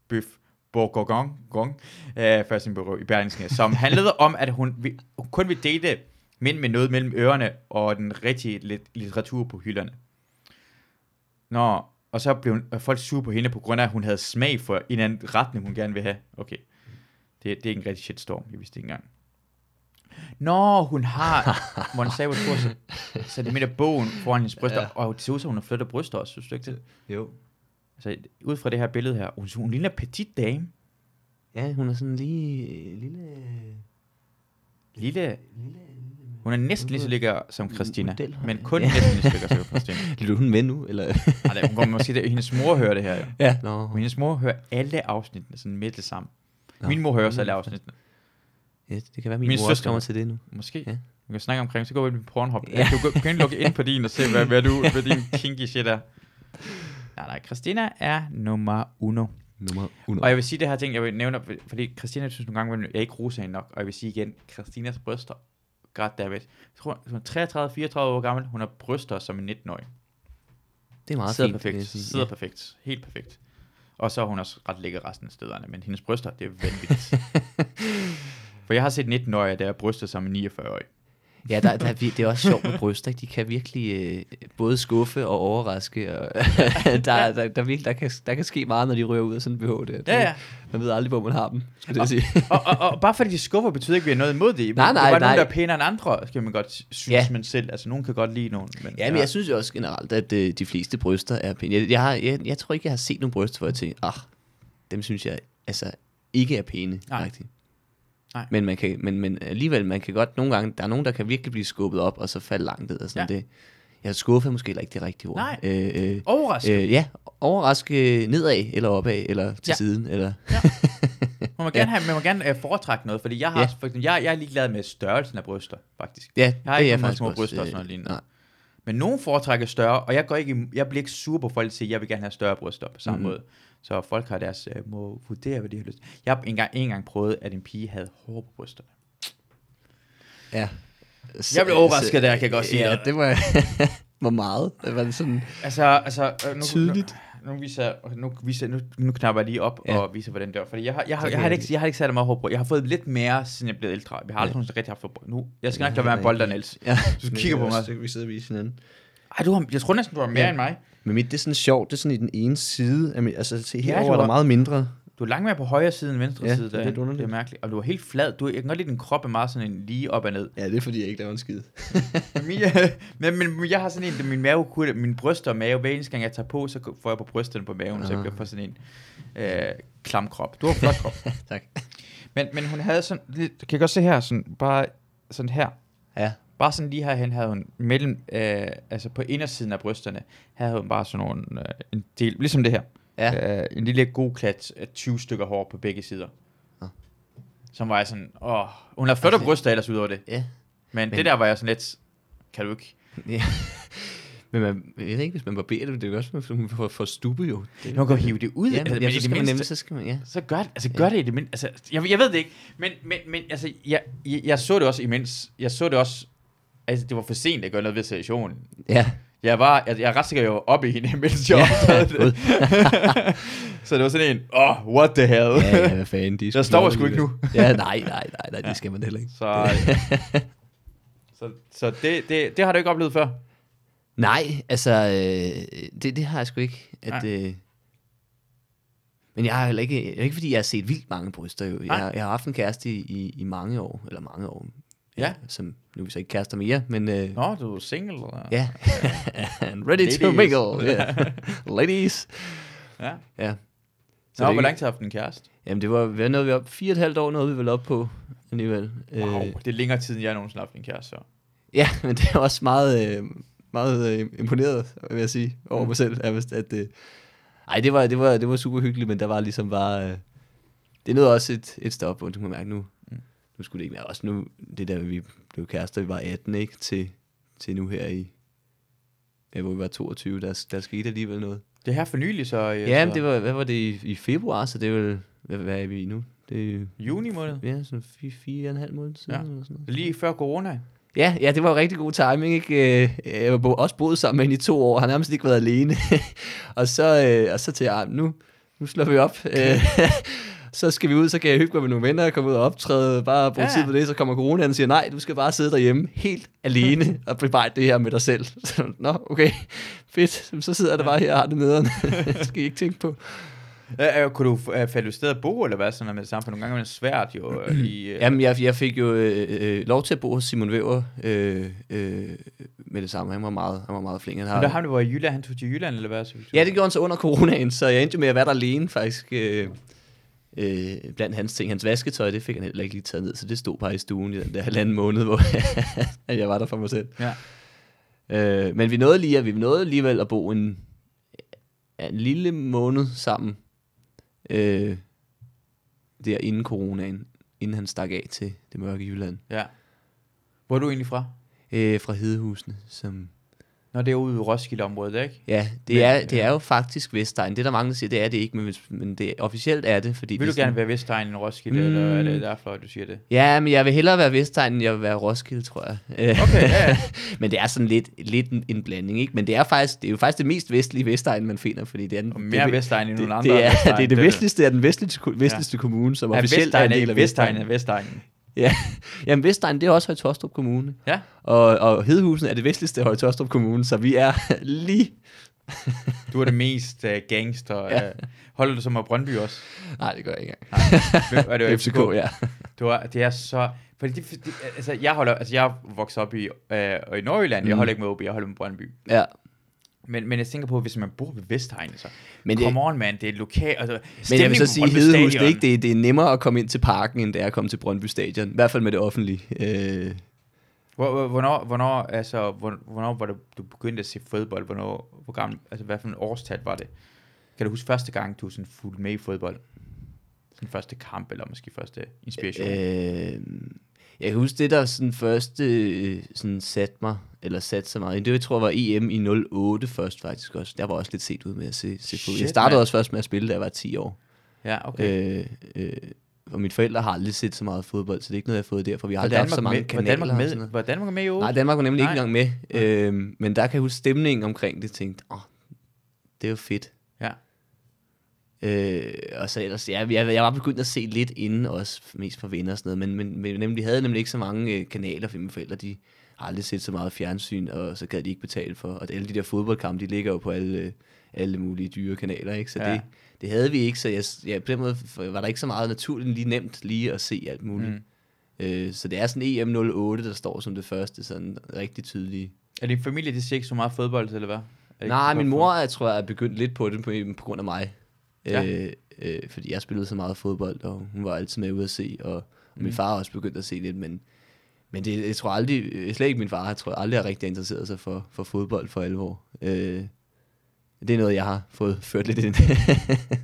bøf bourgogne gong, øh, først i Berlingske, som handlede om, at hun, vil, hun kun vil date mænd med noget mellem ørerne og den rigtige lit, litteratur på hylderne. Nå, og så blev folk sure på hende, på grund af, at hun havde smag for en anden retning, hun gerne vil have. Okay, det, det er ikke en rigtig shitstorm, jeg vidste ikke engang. Nå, hun har, Mona Saber tror centimeter bogen foran hendes bryster, Ja. og det ser ud som, hun har flyttet bryster også, synes du ikke det? Jo. Altså, ud fra det her billede her, hun, hun ligner petit dame. Ja, hun er sådan lige lille... Lille, hun er næsten lige så lækker som Christina, Model, men kun ja. næsten lige så lækker som Christina. Lytter hun med nu, eller? Ej, det- hun kommer måske, det, hendes mor hører det her, jo. ja. Nå. Og hendes mor hører alle afsnittene sådan med det samme. Nå. Min mor hører også alle afsnittene. Ja, det kan være, min, Min mor kommer til det nu. Måske. Ja. Vi kan snakke omkring, så går vi på Pornhub. Ja. Du kan- kan logge ind på din og se, hvad, hvad, du, hvad din kinky shit er. Nej, nej, Christina er nummer uno. Nummer uno. Og jeg vil sige det her ting, jeg vil nævne, fordi Christina synes nogle gange, at jeg ikke roser hende nok, og jeg vil sige igen, Christinas bryster, goddammit. Jeg tror, hun er 33-34 år gammel, hun har bryster som en 19-årig. Det er meget sidder fint, perfekt, sige. sidder Ja. perfekt, helt perfekt. Og så er hun også ret lækker resten af stederne, men hendes bryster, det er vanvittigt. For jeg har set 19-årige, der er bryster som en 49-årig. Ja, der, der, er det er også sjovt med bryster. De kan virkelig øh, både skuffe og overraske. Og der, der, der, virkelig, der, kan, der kan ske meget, når de rører ud af sådan en BH der. Det- Ja, ja. Man ved aldrig, hvor man har dem, skulle jeg sige. og, og, og, bare fordi de skuffer, betyder ikke, at vi har noget imod det. Nej, nej, der var nej. nogen, der er pænere end andre, skal man godt synes, Ja. ja. men selv. Altså, nogen kan godt lide nogen. Men, Ja, men jeg synes jo også generelt, at øh, de fleste bryster er pæne. Jeg, jeg, har, jeg, jeg tror ikke, jeg har set nogle bryster, hvor jeg tænker, ah, dem synes jeg altså ikke er pæne. Nej. Rigtigt. Nej. Men, man kan, men, men alligevel, man kan godt nogle gange, der er nogen, der kan virkelig blive skubbet op, og så falde langt ned. Og sådan Ja. det. Jeg skuffe er måske heller ikke det rigtige ord. Nej. Øh, øh, Overraskende. øh, ja, overraske nedad, eller opad, eller til Ja. siden. Eller, Man må gerne, have, man må gerne uh, foretrække noget, fordi jeg har, Ja. ja. for eksempel, jeg, jeg er ligeglad med størrelsen af bryster, faktisk. ja, Jeg har det ikke er faktisk små også, bryster og øh, sådan noget lignende. nej. Men nogen foretrækker større, og jeg, går ikke, jeg bliver ikke sur på folk, der siger, at jeg vil gerne have større bryster på samme mm. måde. Så folk har deres, uh, må vurdere, hvad de har lyst Jeg har engang, en gang prøvet, at en pige havde hår på brysterne. Ja. Jeg blev overrasket der, kan jeg godt sige Ja, det var... Hvor meget? Var det sådan... Altså, altså øh, nu, Tydeligt. Nu, nu, viser, nu, viser, nu, nu knapper jeg lige op Ja. og viser, hvordan det er. Fordi jeg har, jeg har, jeg, har jeg ikke, jeg har ikke sat meget hår på. Jeg har fået lidt mere, siden jeg blev ældre. Vi har aldrig Ja. rigtig haft for Nu, jeg skal nok lade være med nej. bolden, Niels. Ja, Du kigger på mig. Så kan vi sidde og vise hinanden. Ej, du har, jeg tror næsten, du har mere Ja. end mig. Men mit, det er sådan sjovt, det er sådan i den ene side. Altså, se Ja, er der har- meget mindre. Du er langt mere på højre side end venstre Ja, side. det er Der. lidt underligt. Det er mærkeligt. Og du er helt flad. Du, jeg kan godt lide, at din krop er meget sådan en lige op og ned. Ja, det er fordi, jeg ikke laver en skid. Men, men, men, jeg har sådan en, min mave, kunne- min bryster og mave, hver eneste gang jeg tager på, så får jeg på brysterne på maven, så jeg Ah. bliver for sådan en øh, klam krop. Du har flot krop. tak. Men, men hun havde sådan, lidt, kan jeg godt se her, sådan, bare sådan her. Ja. Bare sådan lige herhen havde hun mellem, øh, altså på indersiden af brysterne, havde hun bare sådan nogle, øh, en del, ligesom det her. Ja. Øh, en lille god klat af 20 stykker hår på begge sider. Nå. Som var jeg sådan, åh, hun har flotte Altså- bryster ellers ud over det. Ja. Men, Men- det der var jeg sådan lidt, kan du ikke? ja. Men man, jeg ved ikke, hvis man barberer det, det er jo også, man får, får stube jo. Det, Nu kan hive det ud. Ja, altså, ja, så skal det man nemlig, så skal man, ja. Så gør det, altså gør det i det mindste. Altså, jeg, jeg ved det ikke, men, men, men altså, jeg, jeg, jeg så det også imens, jeg så det også altså, det var for sent at gøre noget ved situationen. Ja. Jeg, var, jeg, jeg er ret sikker, jeg var oppe i hende, mens jeg Ja, det. så det var sådan en, åh, oh, what the hell. ja, ja, hvad fanden. De er Der står sgu ikke alligevel. Ja, nej, nej, nej, nej, det skal man heller ikke. Så, så, så det, det, det har du ikke oplevet før? Nej, altså, øh, det, det har jeg sgu ikke. At, øh, men jeg har heller ikke, er ikke fordi jeg har set vildt mange bryster jo. Jeg, jeg har haft en kæreste i, i, i mange år, eller mange år. Ja. Som, nu er vi så ikke kærester mere, men øh, Nå, du er single? Eller? ja. And ready to Ladies. mingle. Yeah. Ladies. ja. Ja. Så Nå, hvor lang tid har du haft en kæreste? Jamen det var, hvad nåede vi op? Fire og et halvt år nåede vi vel op på alligevel. Wow, Øh, det er længere tid, end jeg nogensinde har haft en kæreste. Så. Ja, men det er også meget, øh, meget øh, imponeret, vil jeg sige, over Mm. mig selv. At, at, øh, ej, det var, det, var, det var super hyggeligt, men der var ligesom bare... Øh, det nåede også et, et stop, og du kan mærke nu, Mm. Nu skulle det ikke være også nu, det der, vi blev kærester, vi var 18, ikke? Til, til nu her i, ja, hvor vi var 22, der, der skete alligevel noget. Det er her for nylig, så... øh, Ja, men det var, hvad var det i, i februar, så det er vel, hvad, hvad er vi nu? Det er Juni måned. ja, sådan fire, fire og en halv måned siden, Ja. eller sådan noget. Lige før corona. Ja, ja, det var jo rigtig god timing, ikke? Øh, Jeg bo- også boet sammen med hende i to år, han har nærmest ikke været alene. og så, øh, og så til jeg, nu, nu slår vi op. Så skal vi ud, så kan jeg hygge mig med nogle venner, og komme ud og optræde, bare bruge Ja. tid på det, så kommer coronaen og siger, nej, du skal bare sidde derhjemme helt alene og bearbejde det her med dig selv. Så, Nå, okay, fedt, så sidder jeg der bare her og har det nederen. det skal I ikke tænke på. Ja, øh, kunne du øh, falde ud sted at bo, eller hvad sådan noget med det samme? For nogle gange er det svært jo øh, i... Øh, Jamen, jeg, jeg fik jo øh, øh, lov til at bo hos Simon Væver øh, øh, med det samme. Han var meget, han var meget flink. Han Men har, der ham, der var i Jylland, han tog til Jylland, eller hvad? Så, Ja, det gjorde han så under coronaen, så jeg endte jo med at være der alene faktisk. Øh, øh, blandt hans ting. Hans vasketøj, det fik han heller ikke lige taget ned, så det stod bare i stuen i den der halvanden måned, hvor jeg var der for mig selv. Ja. Øh, men vi nåede lige, at vi nåede alligevel at bo en, en lille måned sammen. Øh, der inden coronaen, inden han stak af til det mørke Jylland. ja. Hvor er du egentlig fra? Øh, fra Hedehusene, som Nå, det er ude i Roskilde-området, ikke? Ja, det, Men, er, det er jo faktisk Vestegn. Det er der mange, der siger, det er det ikke, men, men det, officielt er det. Fordi Vil det du er gerne være Vestegn end Roskilde, mm. eller er det Mm. derfor, at du siger det? Ja, men jeg vil hellere være Vestegn, end jeg vil være Roskilde, tror jeg. Okay, ja, ja. men det er sådan lidt, lidt en, en blanding, ikke? Men det er, faktisk, det er jo faktisk det mest vestlige Vestegn, man finder, fordi det er den, Og mere det, Vestegn end det, nogle andre. det, er, Vestegn, det er det vestligste af den vestligste, vestligste Ja. kommune, som Ja, officielt er Vestegn en er del af Vestegn Vestegn. er Vestegn. Ja, jamen Vestegn, det er også Høje Tostrup Kommune. Ja. Og, og Hedehusen er det vestligste af Høje Tostrup Kommune, så vi er lige... Du er det mest uh, gangster. Ja. Uh, holder du som af Brøndby også? Nej, det gør jeg ikke engang. Er det jo FCK, ja. Du er, det er så... Fordi det, det, altså, jeg holder, altså, jeg er vokset op i, øh, i Nordjylland. Jeg Mm. holder ikke med OB, jeg holder med Brøndby. ja. Men, men jeg tænker på, hvis man bor ved Vestegn, så... Men det- Come on, man, det er lokalt... Altså, Men jeg vil så sige, Hedehus, det er, ikke, det, er, det er nemmere at komme ind til parken, end det er at komme til Brøndby Stadion. I hvert fald med det offentlige. Øh, Hvor- hvor- Hvornår, hvornår, altså, hvor- hvornår var det, du begyndte at se fodbold? Hvornår, hvor gammel, altså, hvad for en årstal var det? Kan du huske første gang, du sådan fulgte med i fodbold? Sådan første kamp, eller måske første inspiration? Øh, jeg kan huske det, der sådan første øh, sådan satte mig, eller satte sig meget ind. Det jeg tror var EM i 08 først faktisk også. Der var også lidt set ud med at se, se fodbold. Jeg startede mand. også først med at spille, da jeg var 10 år. ja, okay. Øh, øh, og mine forældre har aldrig set så meget fodbold, så det er ikke noget, jeg har fået derfor. Vi har var, aldrig haft så Danmark mange med, var, kanaler. Danmark og sådan med, var Danmark med i år? Nej, Danmark var nemlig Nej. ikke engang med. Øhm, men der kan jeg huske stemningen omkring det, tænkte, åh, det er jo fedt. Øh, og så ellers, ja, jeg, jeg var begyndt at se lidt inden også, mest for venner og sådan noget, men, men, men nemlig, vi havde nemlig ikke så mange øh, kanaler, for mine forældre, de har aldrig set så meget fjernsyn, og så gad de ikke betale for, og alle de der fodboldkampe, de ligger jo på alle, øh, alle mulige dyre kanaler, ikke? Så Ja. det, det havde vi ikke, så jeg, ja, på den måde var der ikke så meget naturligt lige nemt lige at se alt muligt. Mm. Øh, så det er sådan EM08, der står som det første, sådan rigtig tydelige. Er din familie, de ser ikke så meget fodbold, eller hvad? Nej, min mor, jeg tror, jeg er begyndt lidt på det på, på grund af mig. Ja. Øh, øh, fordi jeg spillede så meget fodbold, og hun var altid med ude at se, og, og min Mm. far har også begyndt at se lidt, men, men det, jeg tror aldrig, øh, slet ikke min far, jeg tror aldrig har rigtig interesseret sig for, for fodbold for alvor. Øh, det er noget, jeg har fået ført lidt ind.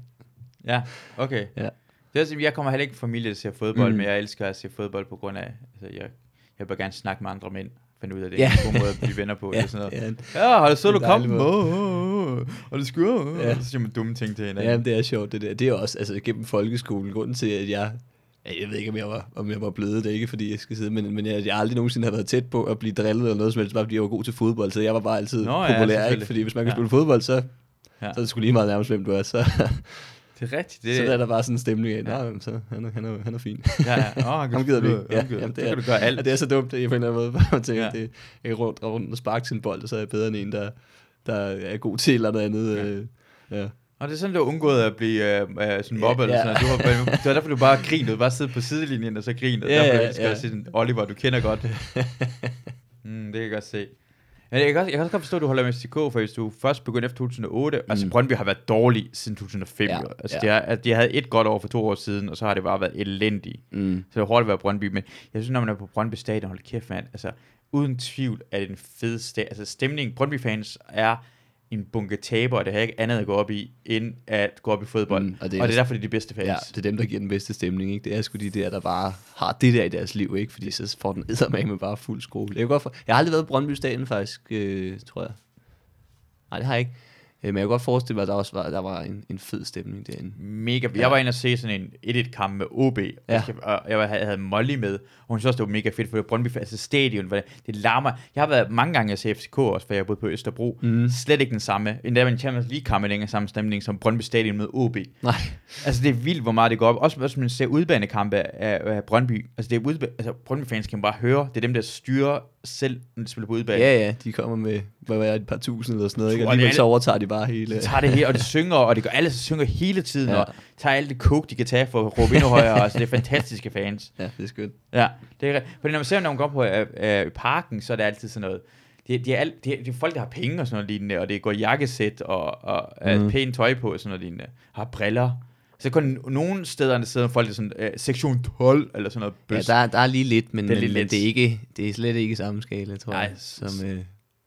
Ja, okay. Ja. Det er, jeg kommer heller ikke familie, der ser fodbold, Mm. men jeg elsker at se fodbold på grund af, altså jeg, jeg vil gerne snakke med andre mænd, finde ud af det. Ja. En god måde at blive venner på. ja. Det er sådan noget. ja, Ja, har du så du er Og det skulle Ja. ja. Så siger man dumme ting til hinanden. ja, det er sjovt det der. Det er også altså, gennem folkeskolen, grunden til, at jeg jeg ved ikke, om jeg var, om jeg var blevet det, ikke fordi jeg skal sidde, men, men jeg, jeg aldrig nogensinde har været tæt på at blive drillet eller noget som helst, bare fordi jeg var god til fodbold, så jeg var bare altid Nå, Nå, ja, populær, ikke? Fordi hvis man kan Ja. spille fodbold, så, Ja. så er det sgu lige meget nærmest, hvem du er. Så, Det er rigtigt. det, så er der bare sådan en stemning af, Ja. så han er, han er, han er fin. Ja, ja. Oh, han Ham gider vi. Ja, Ja, ja, jamen, det, det kan du gøre alt. Og det er så dumt, at jeg på en eller anden måde bare tænker, Ja. det, jeg kan rundt, rundt og sparke en bold, og så er jeg bedre end en, der, der er god til eller noget andet. Ja. Øh, ja. Og det er sådan, du har undgået at blive uh, uh, sådan mobbet. Ja, Ja, ja. Du har, det var derfor, du bare grinede. Bare sidde på sidelinjen, og så grinede. Ja, derfor, jeg skal ja. sige sådan, Oliver, du kender godt. mm, det kan jeg godt se. Men jeg kan, også, jeg kan også godt forstå, at du holder med FCK, for hvis du først begyndte efter 2008, mm. altså. Brøndby har været dårlig siden 2005. Ja, altså, ja. De, har, at de havde et godt år for to år siden, og så har det bare været elendigt. Mm. Så det er hårdt at være Brøndby, men jeg synes, når man er på Brøndby Stadion, hold kæft, mand, altså, uden tvivl er det en fed stadion. Altså, stemningen, Brøndby-fans er en bunke taber, og det har ikke andet at gå op i, end at gå op i fodbold. Mm, og, det er, og det er derfor, det er de bedste fans. Ja, det er dem, der giver den bedste stemning, ikke? Det er sgu de der, der bare har det der i deres liv, ikke? Fordi så får den eddermame bare fuld skrue. Jeg, for... jeg har aldrig været på Brøndby Stadion, faktisk, øh, tror jeg. Nej, det har jeg ikke. Øh, Men jeg kan godt forestille mig, at der også var, der var en, en fed stemning derinde. Mega. Jeg Ja. var inde og se sådan en 1-1-kamp med OB, Ja. og jeg havde Molly med, og hun synes også, det var mega fedt, for det Brøndby, altså stadion, det, det larmer. Jeg har været mange gange at se FCK også, for jeg har boet på Østerbro. Mm. Slet ikke den samme. Endda med en Champions League-kamp er længere samme stemning som Brøndby Stadion med OB. Nej. Altså, det er vildt, hvor meget det går op. Også hvis man ser udbanekampe af, af Brøndby. Altså, det er udba- altså, Brøndby-fans kan bare høre. Det er dem, der styrer selv, de spiller på udbane. Ja, ja, de kommer med, hvad var det, et par tusind eller sådan noget, ikke? Og alligevel så overtager de bare hele... De tager det her, og de synger, og det gør alle synger hele tiden, ja. Og tager alt det coke, de kan tage for at råbe endnu højere. altså, det er fantastiske fans. Ja, det er skønt. Ja, det er. Fordi når man ser, når man går på øh, øh, parken, så er det altid sådan noget, det, det, er alt, det, er, det er folk, der har penge og sådan noget lignende, og det går jakkesæt og, og mm. Mhm. pænt tøj på og sådan noget lignende, har briller. Så kun nogle steder, der sidder folk, er sådan, øh, sektion 12, eller sådan noget Ja, bøs. der, der er lige lidt, men, Det er men, lidt men det, er ikke, det er slet ikke samme skala, tror Nej, jeg, som, øh,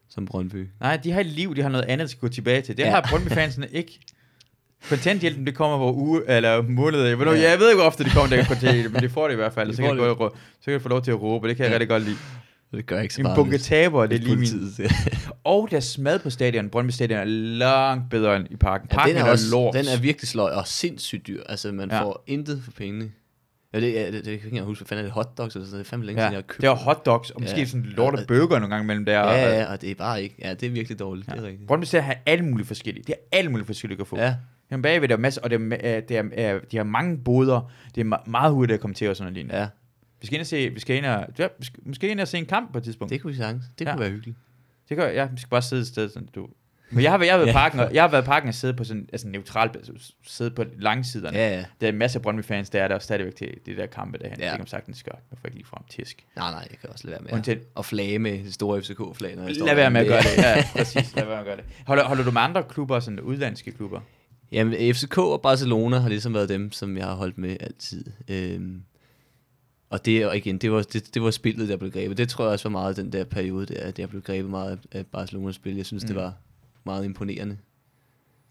som Brøndby. Nej, de har et liv, de har noget andet, de skal gå tilbage til. Det ja. Ja. har Brøndby-fansene ikke. Kontanthjælpen, det kommer hvor uge, eller måned. Jeg ved, ja. Ja. jeg ved ikke, hvor ofte det kommer, der kontanthjælp, men det får det i hvert fald. De Så kan, det gå, så kan det få lov til at råbe, det kan jeg Ja. rigtig godt lide. Det gør ikke så En meget. bunke hvis- taber, det er lige min. Og deres mad på stadion, Brøndby Stadion, er langt bedre end i parken. Ja, Parken den er, er, også, lort. den er virkelig sløj og sindssygt dyr. Altså, man Ja. ja. får intet for pengene. Ja, det, ja, det, det, det kan jeg ikke huske. Hvad fanden er det? Hotdogs eller sådan noget? Det er fandme længe ja, siden, jeg har købt. det er hotdogs, og måske Ja. sådan lort Ja. burger nogle gange mellem der. Ja, ja, og det er bare ikke. Ja, det er virkelig dårligt. Ja. Det er rigtigt. Brøndby Stadion har alle mulige forskellige. Det er alle mulige forskellige, kan få. Ja, Jamen bagved der er masser, og det er, øh, det er, øh, de har mange boder. Det er me- meget hurtigt at komme til og sådan noget lignende. ja. Vi skal ind og se, vi skal ind og, ja, vi skal, måske ind og se en kamp på et tidspunkt. Det kunne vi sagtens. Det Ja. kunne være hyggeligt. Det gør, ja, vi skal bare sidde et sted, sådan du. Men jeg har, været- jeg har været i Ja. parken, og jeg har været i parken og sidde på sådan, altså neutralt, altså, sidde på langsiderne. Ja, ja. Der er en masse Brøndby-fans, der er der stadigvæk til de der kampe derhen. Ja. Det kan man sagtens gøre. Jeg får ikke lige frem tisk. Nej, nej, jeg kan også lade være med Undtagen- at, flage med det store FCK-flag, når jeg står Lad være med at gøre det. Ja, præcis. Lad være med at gøre det. Holder, holder du med andre klubber, sådan udlandske klubber? Jamen, FCK og Barcelona har ligesom været dem, som jeg har holdt med altid. Øhm, og det, og igen, det var, det, det var spillet, der blev grebet. Det tror jeg også var meget den der periode, der, at jeg blev grebet meget af Barcelonas spil. Jeg synes, mm. det var meget imponerende.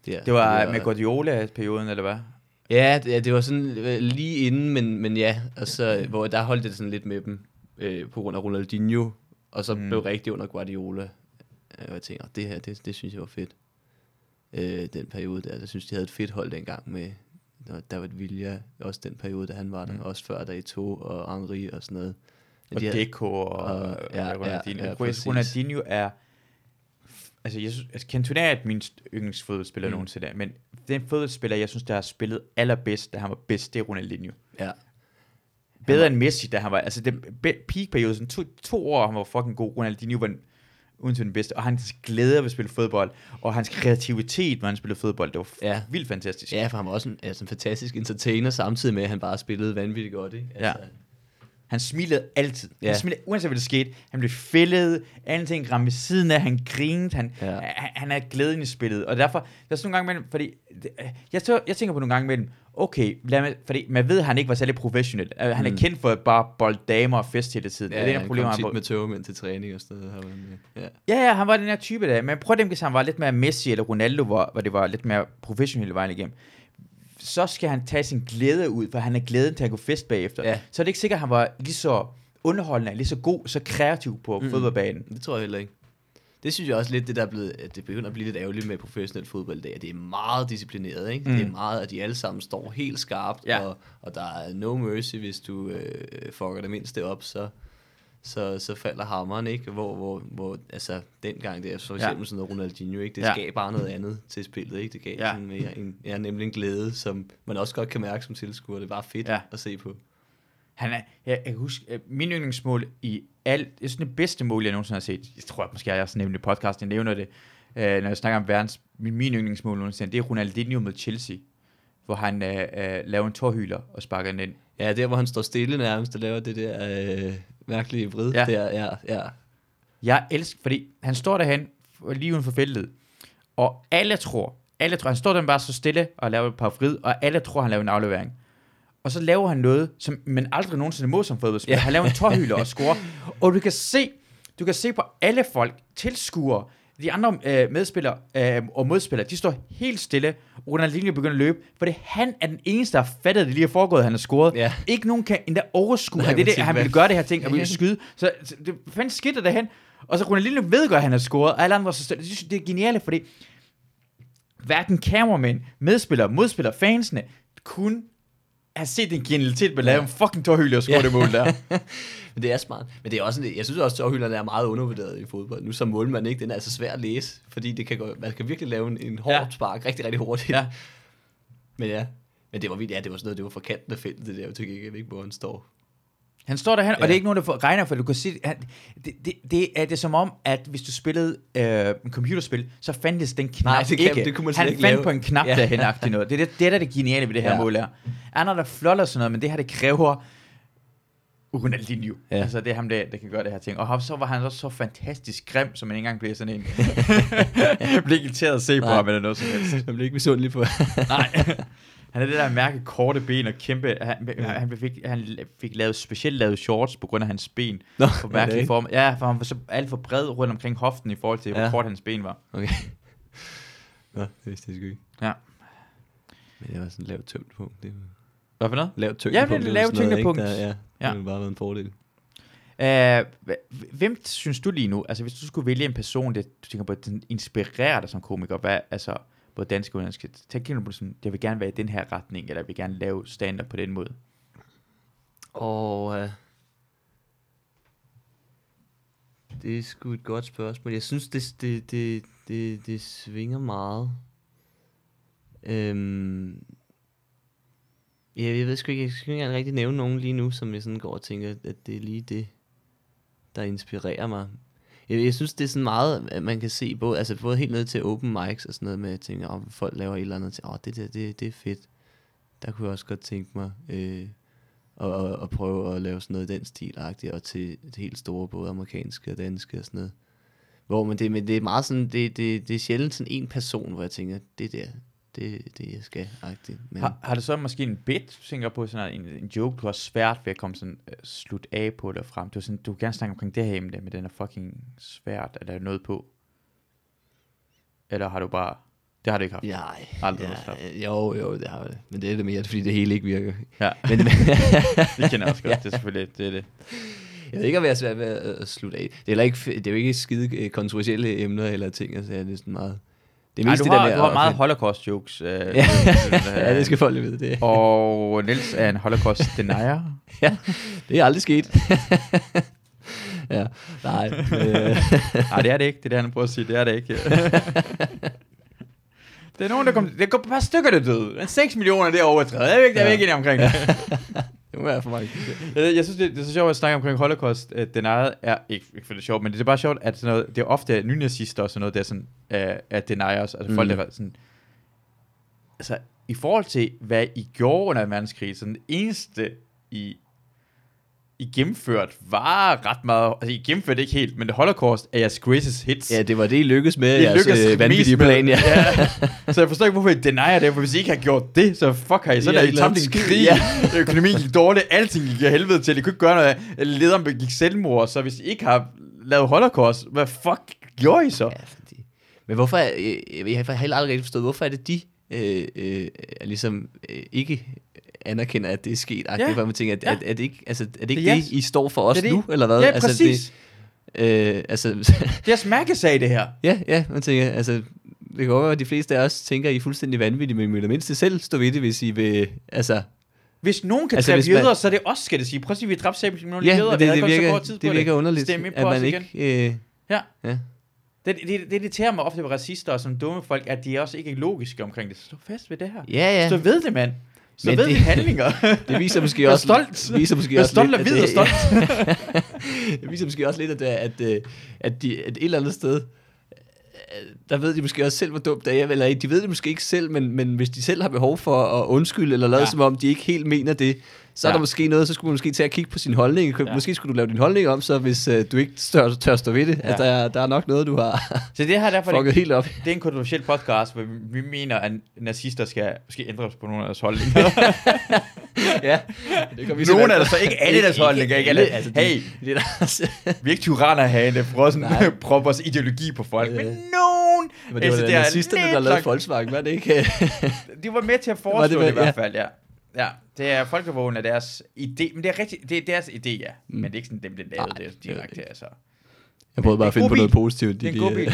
Der, Det var med Guardiola-perioden, eller hvad? Ja, det, ja, det var sådan øh, lige inden, men, men ja, og så, hvor der holdt det sådan lidt med dem, øh, på grund af Ronaldinho, og så Mm. blev rigtig under Guardiola. Øh, Og jeg tænker, "Åh, det her, det, det synes jeg var fedt. Øh, den periode der, jeg synes, de havde et fedt hold dengang med der- David Villa, også den periode, da han var der, Mm. også før der i to og Henri og sådan noget. Og de Deco og, og og- ja, Ronaldinho. ja, ja. Ronaldinho er... Altså, jeg synes, altså Cantona er min yndlingsfodboldspiller mm. Nogensinde, men den fodboldspiller, jeg synes, der har spillet allerbedst, da han var bedst, det er Ronaldinho. Ja, Bedre var- end Messi, da han var... Altså, den peak-periode, sådan to, to år, han var fucking god. Ronaldinho var den, uden til den bedste. Og hans glæde ved at spille fodbold, og hans kreativitet, når han spillede fodbold, det var Ja. vildt fantastisk. ja for han var også en, altså en fantastisk entertainer, samtidig med, at han bare spillede vanvittigt godt. Ikke? Altså, Han smilede altid. Ja. Ja. Han smilede, uanset hvad der skete. Han blev fældet, alle ting ramte ved siden af, han grinede, han, ja. Ja. han, han er glæden i spillet. Og derfor, der er sådan nogle gange imellem, fordi, det- jeg, tør, jeg tænker på nogle gange imellem, okay, lad mig, fordi man ved, at han ikke var særlig professionel. Uh, Han er Mm. kendt for at bare bolde damer og fest hele tiden. Ja, er det en han af kom tit han med tøvmænd til træning og sådan noget. Ja. Ja, ja, han var den her type der. Men prøv at tænke, hvis han var lidt mere Messi eller Ronaldo, hvor, hvor det var lidt mere professionelt vejen igennem. Så skal han tage sin glæde ud, for han er glæden til at gå fest bagefter. Ja. Så er det ikke sikkert, at han var lige så underholdende, lige så god, så kreativ på mm. Mm. fodboldbanen. Det tror jeg heller ikke. Det synes jeg også lidt, det der er blevet, at det begynder at blive lidt ærgerligt med professionel fodbold i dag, det er meget disciplineret, ikke? Mm. Det er meget, at de alle sammen står helt skarpt, Ja. og, og der er no mercy, hvis du øh, fucker det mindste op, så, så, så falder hammeren, ikke? Hvor, hvor, hvor altså, dengang det er for Ja. eksempel sådan noget Ronaldinho, ikke? Det Ja. ja. gav bare noget andet til spillet, ikke? Det gav Ja. ja. sådan mere en, ja, nemlig en glæde, som man også godt kan mærke som tilskuer. Det bare fedt Ja. ja. at se på. Han er, jeg, jeg kan huske, øh, min yndlingsmål i alt, det er sådan det bedste mål, jeg nogensinde har set. Jeg tror at måske, jeg har nævnt det i podcasten, jeg nævner det, øh, når jeg snakker om verdens, min, min yndlingsmål nogensinde, det er Ronaldinho med Chelsea, hvor han øh, øh, laver en tårhyler og sparker den ind. Ja, der hvor han står stille nærmest og laver det der øh, mærkelige vrid. Ja. Der, ja, ja. Jeg elsker, fordi han står derhen, lige uden for feltet, og alle tror, alle tror, han står der bare så stille og laver et par vrid, og alle tror, han laver en aflevering. Og så laver han noget, som man aldrig nogensinde må som fodboldspiller. Ja. Han laver en tårhyler og scorer. Og du kan se, du kan se på alle folk, tilskuere, de andre øh, medspillere øh, og modspillere, de står helt stille. Ronaldinho begynder at løbe, for det han er den eneste, der har fattet, at det lige er foregået, han har scoret. Ja. Ikke nogen kan endda overskue, Nej, at det det, han vil gøre det her ting, og vil skyde. Så, så det fandt skidt derhen. Og så Ronaldinho ved godt, at han har scoret, og alle andre så stille. Synes, det er genialt, fordi hverken kameramænd, medspillere, modspillere, fansene, kunne have set den genialitet med at lave en fucking tårhylde og score Ja. det mål der. Men det er smart. Men det er også, en- jeg synes også, at tårhylderne er meget undervurderet i fodbold. Nu som målmand, ikke? Den er altså svær at læse, fordi det kan gå, man kan virkelig lave en, en hård Ja. spark rigtig, rigtig hurtigt. Ja. Men ja, men det var vildt, ja, det var sådan noget, det var fra kanten af feltet, det der, jeg tykker ikke, ikke, hvor han står. Han står derhen, ja. og det er ikke nogen, der får- regner, for du kan se, han, det, det, det, er, det er som om, at hvis du spillede øh, en computerspil, så fandtes den knap Nej, det kan- ikke. det kunne man han ikke fandt lave. på en knap ja. Derhen noget. Det er det, det, er der er det geniale ved det her ja. Mål er. Andre, der flotter sådan noget, men det her, det kræver Ronaldinho. Ja. Altså, det er ham, der, der kan gøre det her ting. Og så var han også så fantastisk grim, som man ikke engang blev sådan en... blev irriteret at se på Nej. ham eller noget som helst. Jeg blev ikke misundelig på. Nej. Han er det der mærke korte ben og kæmpe. Han, Ja. han, fik, han fik lavet specielt lavet shorts på grund af hans ben. Nå, På det mærkelig form. Ja, for han var så alt for bred rundt omkring hoften i forhold til, hvor Ja. kort hans ben var. Okay. Nå, det vidste jeg sgu ikke. Ja. Men det var sådan lavt tyngdepunkt. Det var Hvad for noget? lavt Ja, tyngdepunkt. det er lavt tyngdepunkt. Der, ja, Ja. det ville bare været en fordel. Uh, hvem synes du lige nu, altså hvis du skulle vælge en person, det, du tænker på, den inspirerer dig som komiker, hvad, altså både dansk og udenlandsk, tænker du på sådan, jeg vil gerne være i den her retning, eller jeg vil gerne lave stand på den måde? Og øh, det er sgu et godt spørgsmål. Jeg synes, det, det, det, det, det svinger meget. Øhm, ja, jeg ved sgu ikke, jeg skal ikke rigtig nævne nogen lige nu, som jeg sådan går og tænker, at det er lige det, der inspirerer mig. Jeg, jeg synes, det er sådan meget, at man kan se både, altså både helt ned til open mics og sådan noget med, at tænke, oh, folk laver et eller andet, åh, oh, det der, det, det er fedt. Der kunne jeg også godt tænke mig, øh, at, at, at, prøve at lave sådan noget i den stil og til et helt store, både amerikanske og danske og sådan noget. Hvor man det, men det er meget sådan, det, det, det er sjældent sådan en person, hvor jeg tænker, det der, det det, jeg skal, agtigt. Men, Har, har du så måske en bit, tænker på, sådan en, en joke, du har svært ved at komme sådan uh, slut af på eller frem? Du, er sådan, du vil gerne snakke omkring det her emne, men den er fucking svært at lave noget på. Eller har du bare, det har du ikke haft? Nej, Aldrig haft. ja, jo, jo, det har jeg. Men det er det mere, fordi det hele ikke virker. Ja, Men, det kender jeg også godt, det er selvfølgelig, det er det. jeg ved ikke, om jeg er svært ved at, slutte af. Det er, ikke, det er jo ikke skide øh, kontroversielle emner eller ting, altså det er sådan meget... Det er Ej, mest du, det har, der med du har meget holocaust jokes. Øh, Ja. ja, det skal folk vide. Det, Og Niels er en holocaust denier. det er aldrig sket. ja, nej. Øh, Nej, det er det ikke. Det er det, han prøver at sige. Det er det ikke. det er nogen, der kommer... Det går et par stykker, der døde. Men 6 millioner, det er overtrædet. Jeg er ikke, jeg er ikke enig omkring det. Det må være for mig. jeg, jeg synes, det, det er så sjovt at snakke omkring holocaust. Uh, denied er... Ikke, ikke for det er sjovt, men det er bare sjovt, at sådan noget, det er ofte nynazister og sådan noget, der er sådan... Uh, er deniers. Altså folk, Mm. der er sådan... Altså, i forhold til, hvad I gjorde under 2. verdenskrig, så den eneste, I I gennemført var ret meget, altså I gennemførte ikke helt, men det Holocaust er jeres greatest hits. Ja, det var det, I lykkedes med. I jeres, øh, vanvittige mest med- plan, ja. ja. Så jeg forstår ikke, hvorfor I denier det, for hvis I ikke har gjort det, så fuck har I så har der I tabt en krig, ja. økonomien gik dårligt, alting gik af helvede til, I kunne ikke gøre noget, lederen begik selvmord, så hvis I ikke har lavet holocaust, hvad fuck gjorde I så? ja fordi... Men hvorfor, er, øh, jeg har heller aldrig forstået, hvorfor er det de, øh, øh, er ligesom øh, ikke anerkender, at det er sket? Ja. For man tænker, at, Ja. at, at, det ikke, altså, er det ikke Det det, det, jeres- I står for os Det det. nu, eller hvad? Ja, altså, præcis. Øh, altså, Det er smærkesag, det her. ja, ja, man tænker, altså, det kan godt være, at de fleste af os tænker, at I er fuldstændig vanvittige, men I vil det mindste selv stå ved det, hvis I vil, altså, Hvis nogen kan Altså, dræbe man- jøder, så er det os, skal det sige. Prøv at sige, vi dræbte selv nogle ja, jøder. det, det, så virker, kort tid det på virker underligt, Stem ind at man ikke, øh, Ja. ja. Det, det, det irriterer mig ofte ved racister og som dumme folk, at de også ikke er logiske omkring det. Stå fast ved det her. Ja, ja. Stå ved det, mand. Stå Men ved det- dine handlinger. Det viser måske også... stolt. Viser måske også stolt lidt, og hvid og stolt. det viser måske også lidt, at, at, at, at, de, at et eller andet sted, øh, der ved de måske også selv, hvor dumt det er. Eller de ved det måske ikke selv, men, men hvis de selv har behov for at undskylde, eller lade ja. som om, de ikke helt mener det, så er Ja. der måske noget, så skulle man måske tage at kigge på sin holdning. Ja. Måske skulle du lave din holdning om, så hvis uh, du ikke tør, tør stå ved det, Ja. at der, er- der er nok noget, du har Så det her er derfor, fucket det, helt op. det er en kontroversiel podcast, hvor vi, vi mener, at nazister skal måske ændres på nogle af deres holdninger. ja, det kan Nogle af deres, så ikke alle deres holdninger. Ikke alle. Altså, Hey, det er der, vi er ikke tyranner herinde, for sådan prøve vores ideologi på folk. Øh. Men nogen, men det var altså, da er nazisterne, der lavede Volkswagen, var det ikke? De var med til at foreslå det det, i hvert fald, ja. Ja, det er folkevågen af deres idé, men det er rigtigt, det er deres idé, ja. Mm. Men det er ikke sådan, dem blev lavet Nej, det det direkte, altså. Jeg prøvede bare Det at finde på noget positivt. Det er en de- god de- bil.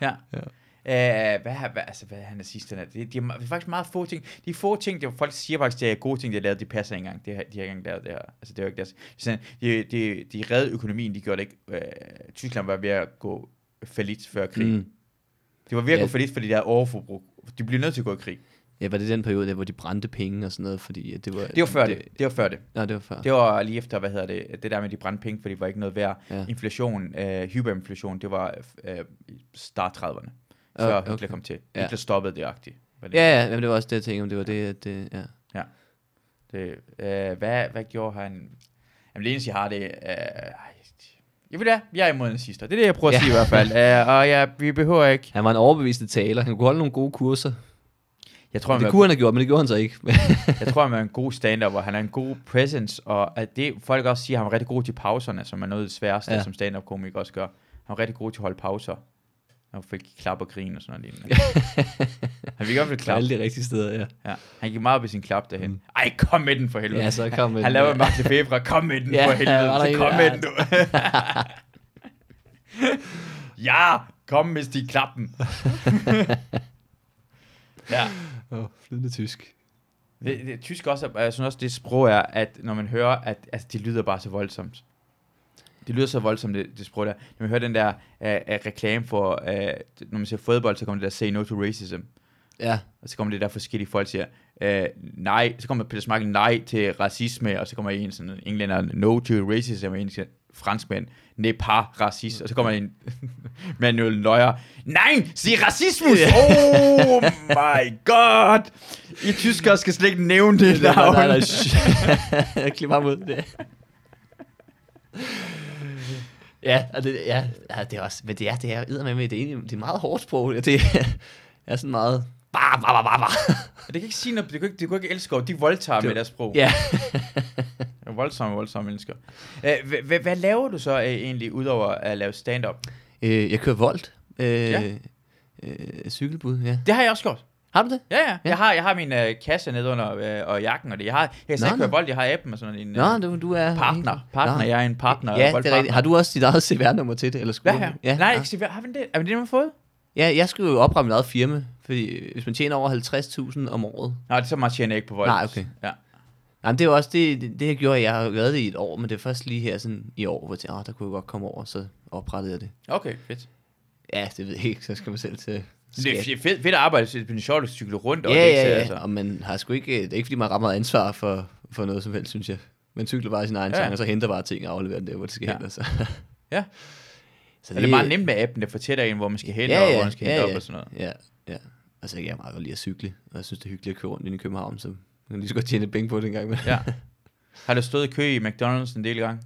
Ja. Ja. Ja. Uh, hvad, har- hvad, altså, hvad er nazisterne? Det, de er, det faktisk meget få ting. De få ting, det er, folk siger faktisk, det er gode ting, de har lavet, de passer ikke engang. Det, har- de har ikke engang lavet det her. Altså, det er jo ikke deres... Sådan, de, de, de reddede økonomien, de gjorde det ikke. Uh, Tyskland var ved at gå falit før krigen. Mm. Mm. De var ved at Ja. gå falit, fordi der er overforbrug. De blev nødt til at gå i krig. Ja, var det den periode, der, hvor de brændte penge og sådan noget, fordi det var... Det var før det. Det, det var før det. Nej, det var før. Det var lige efter, hvad hedder det, det der med, de brændte penge, fordi det var ikke noget værd. Ja. Inflation, øh, hyperinflation, det var øh, start 30'erne. Før Okay. okay. Hitler kom til. Ja. Hitler stoppede det agtigt. Det. Ja, ja, jamen, det var også det, jeg tænkte om. Det var det, at det, ja. Det, øh, hvad, hvad gjorde han? Jamen, det eneste, jeg har, det øh, jeg ved det, jeg er imod nazister. Det er det, jeg prøver at Ja. sige i hvert fald. Uh, og ja, vi behøver ikke... Han var en overbevisende taler. Han kunne holde nogle gode kurser. Jeg tror, Det han kunne han have gjort, men det gjorde han så ikke. jeg tror, han er en god stand hvor han er en god presence, og at det, folk også siger, at han var rigtig god til pauserne, som er noget af det sværeste, ja. Ja. som stand-up komiker også gør. Han var rigtig god til at holde pauser. Han fik klap og grin og sådan noget lignende. han fik fald klap. Alle de rigtige steder, ja. Ja. Han gik meget op i sin klap derhen. Mm. Ej, kom med den for helvede. Ja, så kom med han den, laver ja. Mark Lefebvre. Kom med den Ja, for helvede. der Så kom ja. med den, du. ja, kom med Stig Klappen. ja og flydende tysk. Det, det, tysk også, er- jeg synes også, det sprog er, at når man hører, at altså, det lyder bare så voldsomt. Det lyder så voldsomt, det, det sprog der. Når man hører den der uh, uh, reklame for, uh, når man ser fodbold, så kommer det der say no to racism. Ja, Og så kommer det der forskellige folk siger, uh, nej, så kommer Peter Smeichel nej til racisme, og så kommer en sådan englænder, no to racism, og en siger, franskmænd, ne pas racist, og så kommer en Manuel Neuer, nej, sig racismus, oh my god, I tyskere skal slet ikke nævne det nej, nej, nej, navn. shh. Jeg klipper ham ud. Det. Ja, og det, ja, det er også, men det er, det er med, det er, det er meget hårdt sprog. Det er sådan meget, bare, bare, bare, bare. Det kan ikke sige noget, det kan ikke, det kan ikke elske, de voldtager Det- med deres sprog. Ja, er Voldsomme, voldsomme mennesker. Hvad, hvad laver du så egentlig, udover at lave stand-up? jeg kører Volt. Øh, Ja. cykelbud, ja. Det har jeg også gjort. Har du det? Ja, ja. Jeg har, jeg har min øh, kasse nede under øh, og jakken og det. Jeg har, jeg kan Nå, slet ikke køre nå. bold, jeg har appen og sådan en Nå, øh, du, du er... partner. Partner, Nå. jeg er en partner. Ja, det er rigtigt. Har du også dit eget CVR-nummer til det? Eller skulle du? her? Ja, Nej, ja. ikke CVR. Har vi det? Er det det, man har fået? Ja, jeg skulle jo oprette mit eget firma, fordi øh, hvis man tjener over 50.000 om året... Nej, det er så meget tjener jeg ikke på vold. Nej, okay. Ja. Nej, men det er jo også det, det, det jeg gjorde, jeg har været det i et år, men det er først lige her sådan i år, hvor jeg tænkte, ah, der kunne jeg godt komme over, så oprettede jeg det. Okay, fedt. Ja, det ved jeg ikke, så skal man selv til Det er fedt, fedt at arbejde, det er sjovt at cykle rundt. og Ja, det er ikke ja, så- ja, altså. og man har sgu ikke, det er ikke fordi, man rammer ansvar for, for noget som helst, synes jeg. Man cykler bare sin egen Ja. sang, og så henter bare ting og afleverer der, hvor det skal Ja. hen. Altså. Ja. Så Og det er meget nemt med appen, der fortæller en, hvor man skal hen, Ja, og ja, hvor man skal hente ja, op ja. og sådan noget. Ja, ja. Altså, jeg kan meget godt lide at cykle, og jeg synes, det er hyggeligt at køre rundt ind i København, så man kan lige så godt tjene penge på det en gang. Men. Ja. Har du stået i kø i McDonald's en del gange?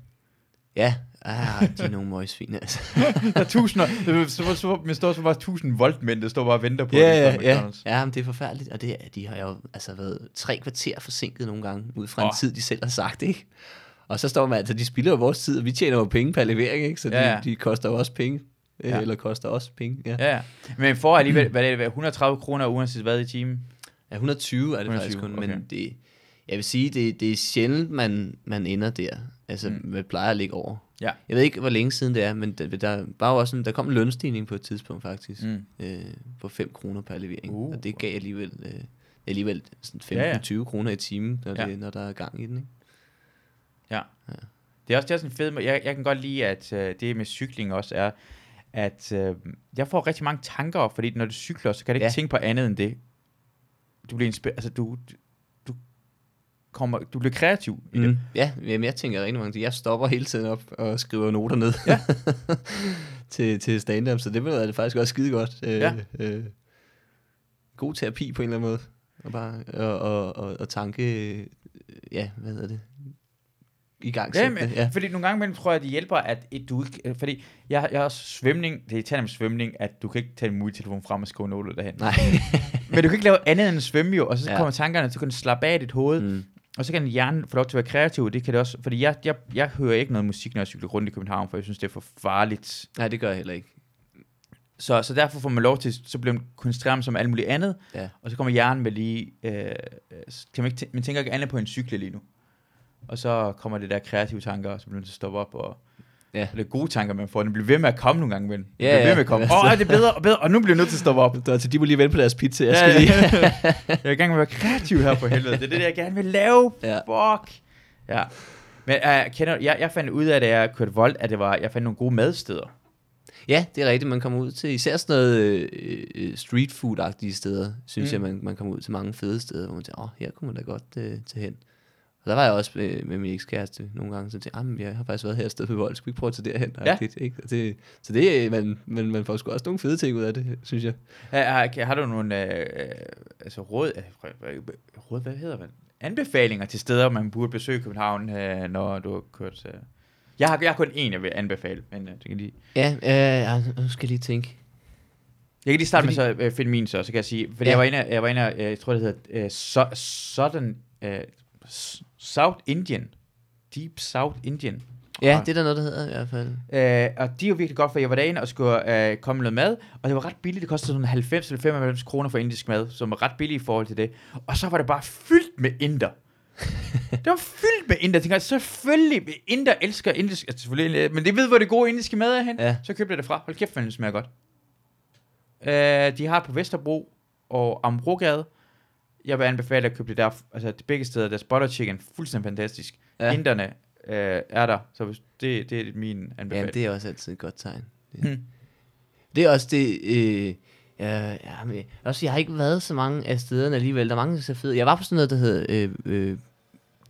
ja, ah, de er nogle møgsvine, altså. Der er tusinder, så, så, så, man står så bare tusind voltmænd, der står bare og venter på, Ja, at ja, står ja. McDonald's. Ja, men det er forfærdeligt, og det, de har jo altså været tre kvarter forsinket nogle gange, ud fra en Åh. tid, de selv har sagt, ikke? Og så står man, altså, de spilder jo vores tid, og vi tjener jo penge per levering, ikke? Så de, Ja, ja. de koster jo også penge, Ja. ja. eller koster også penge, ja. Ja, ja. Men for alligevel, hvad er det, 130 kroner uanset hvad i timen? Ja, 120 er det 120, faktisk kun, okay. men det, jeg vil sige, det, det er sjældent, man, man ender der. Altså, mm. man plejer at ligge over. Ja. Jeg ved ikke, hvor længe siden det er, men der, der var også en, der kom en lønstigning på et tidspunkt faktisk, Mm. øh, på 5 kroner per levering. Uh. Og det gav alligevel, øh, alligevel sådan Ja, ja. 15-20 kroner i timen, når, Ja. det, når der er gang i den. Ikke? Ja. Det er også, det er sådan en fed måde- jeg, jeg kan godt lide, at øh, det med cykling også er, at øh, jeg får rigtig mange tanker, fordi når du cykler, så kan du ikke Ja. ja. tænke på andet end det. Du bliver inspireret, altså du, du, kommer, du bliver kreativ i det. Mm. Ja, jamen, jeg tænker rigtig mange ting. Jeg stopper hele tiden op og skriver noter ned Ja. til, til stand-up, så det vil det faktisk også skide godt. Øh, Ja. øh, god terapi på en eller anden måde. Og bare og, og, og, og tanke, øh, ja, hvad hedder det? I gang Ja, men, ja, fordi nogle gange imellem tror jeg, at det hjælper, at et, du ikke... øh, Fordi jeg, jeg har også svømning, det er med svømning, at du kan ikke tage din mobiltelefon frem og skrive noter derhen. Nej. Men du kan ikke lave andet end at svømme jo, og så Ja. kommer tankerne, så kan du slappe af dit hoved, mm. og så kan din hjerne få lov til at være kreativ, det kan det også, fordi jeg, jeg, jeg hører ikke noget musik, når jeg cykler rundt i København, for jeg synes, det er for farligt. Nej, det gør jeg heller ikke. Så, så derfor får man lov til, så bliver man koncentreret sig om alt muligt andet, Ja. og så kommer hjernen med lige, øh, øh, kan man, ikke tæ- man tænker ikke andet på en cykle lige nu. Og så kommer det der kreative tanker, så bliver man til at stoppe op, og Ja. og det er gode tanker, man får. Den bliver ved med at komme nogle gange, men den Ja, bliver ved ja. med at komme. Ja, Åh, så- oh, det er bedre og bedre, og nu bliver jeg nødt til at stoppe op. Der, til de må lige vente på deres pizza. Jeg Ja, skal lige... jeg er i gang med at være kreativ her på helvede. Det er det, jeg gerne vil lave. Ja. Fuck. Ja. Men uh, kender, jeg, jeg fandt ud af, da jeg kørte vold, at det var, jeg fandt nogle gode madsteder. Ja, det er rigtigt. Man kommer ud til især sådan noget øh, øh, street food-agtige steder, synes Mm. mm. jeg, man, man kommer ud til mange fede steder, hvor man tænker, åh, her kunne man da godt øh, tage hen. Og der var jeg også øh, med min ekskæreste nogle gange, så tænkte jeg, "Ah, jeg har faktisk været her et sted på vold, skal vi ikke prøve at tage derhen? Ja. Agtigt, ikke? Og Det, så det, man, man, man får sgu også nogle fede ting ud af det, synes jeg. Har, har, har du nogle øh, øh, altså råd, øh, råd, hvad hedder det? Anbefalinger til steder, man burde besøge København, øh, når du har kørt... Øh. Jeg, har, jeg har kun en, jeg vil anbefale, men øh, det kan lige... Ja, øh, nu skal jeg lige tænke. Jeg kan lige starte Fordi- med så øh, finde min så, så kan jeg sige, fordi Ja. jeg var inde, jeg var inde, jeg tror det hedder øh, so, Southern, øh, South Indian, Deep South Indian. Ja, det er der noget, der hedder i hvert fald. Øh, og de er jo virkelig godt, for jeg var derinde og skulle øh, komme noget mad, og det var ret billigt. Det kostede sådan 90 eller 95 kroner for indisk mad, som var ret billigt i forhold til det. Og så var det bare fyldt med inder. det var fyldt med inder. Jeg tænkte, selvfølgelig, inder elsker indisk, altså selvfølgelig, øh, men det ved, hvor det gode indiske mad er hen. Ja. Så købte jeg det fra. Hold kæft, det smager godt. Øh, de har på Vesterbro og Ambrogade. Jeg vil anbefale at købe det der, altså det begge steder, deres butter chicken, fuldstændig fantastisk. Ja. Ja. Inderne øh, er der, så hvis- det, det er min anbefaling. Ja, det er også altid et godt tegn. Hmm. Det er også det... Øh, ja, ja, men, også, jeg har ikke været så mange af stederne alligevel. Der er mange, der er så fede. Jeg var på sådan noget, der hedder... Øh, øh,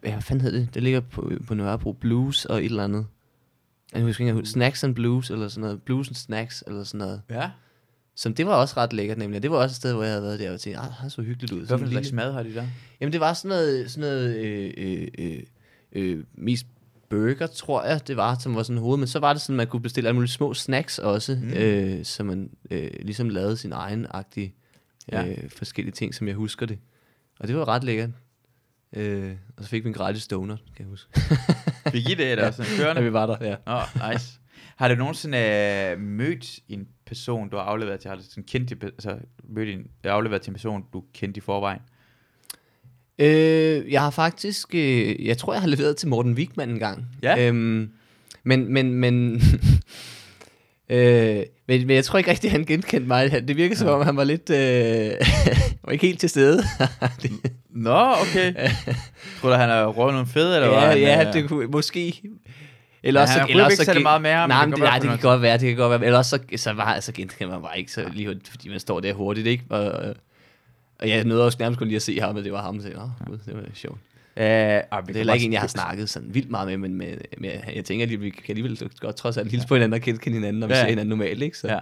ja, hvad fanden hedder det? Det ligger på, på Nørrebro. Blues og et eller andet. Jeg husker ikke, Snacks and Blues, eller sådan noget. Blues and Snacks, eller sådan noget. Ja. Som det var også ret lækkert, nemlig. Det var også et sted, hvor jeg havde været der og tænkte, ah, det så hyggeligt ud. Hvad Sådan for slags mad har de der? Jamen, det var sådan noget, sådan noget øh, øh, øh, øh, mest burger, tror jeg, det var, som var sådan hoved. Men så var det sådan, man kunne bestille alle mulige små snacks også, Mm. øh, så man øh, ligesom lavede sin egen agtige Ja. øh, forskellige ting, som jeg husker det. Og det var ret lækkert. Øh, og så fik vi en gratis donut, kan jeg huske. Fik I det, eller sådan Da kørende? vi var der, ja. Åh, oh, nice. Har du nogensinde øh, mødt en person, du har afleveret til, har du sådan kendt, i- altså mødt en, afleveret til en person, du kendte i forvejen? Øh, jeg har faktisk, øh, jeg tror, jeg har leveret til Morten Wigman en gang. Ja. Øhm, men, men, men, øh, men, men jeg tror ikke rigtig, han genkendte mig. Han- Det virker som om, han var lidt, øh, var ikke helt til stede. Nå, okay. Tror du, han har røvet nogle fede, eller ja, hvad? Han, ja, øh, det kunne måske. Eller Ja, også, han så, eller også ikke så gen- meget med ham, Nej, det nej, det kan godt være, det kan godt være. Eller også så, så var, så genkender man bare ikke så lige fordi man står der hurtigt, ikke? Og, og- jeg nåede også nærmest kun lige at se ham, og det var ham, så jeg, oh, Gud, det var sjovt. Øh, Det er heller ikke en, jeg har snakket sådan vildt meget med, men med, med, jeg tænker, at vi kan alligevel godt trods alt hilse på hinanden og kende, kende hinanden, når vi Ja. ser hinanden normalt, ikke? Så. Ja.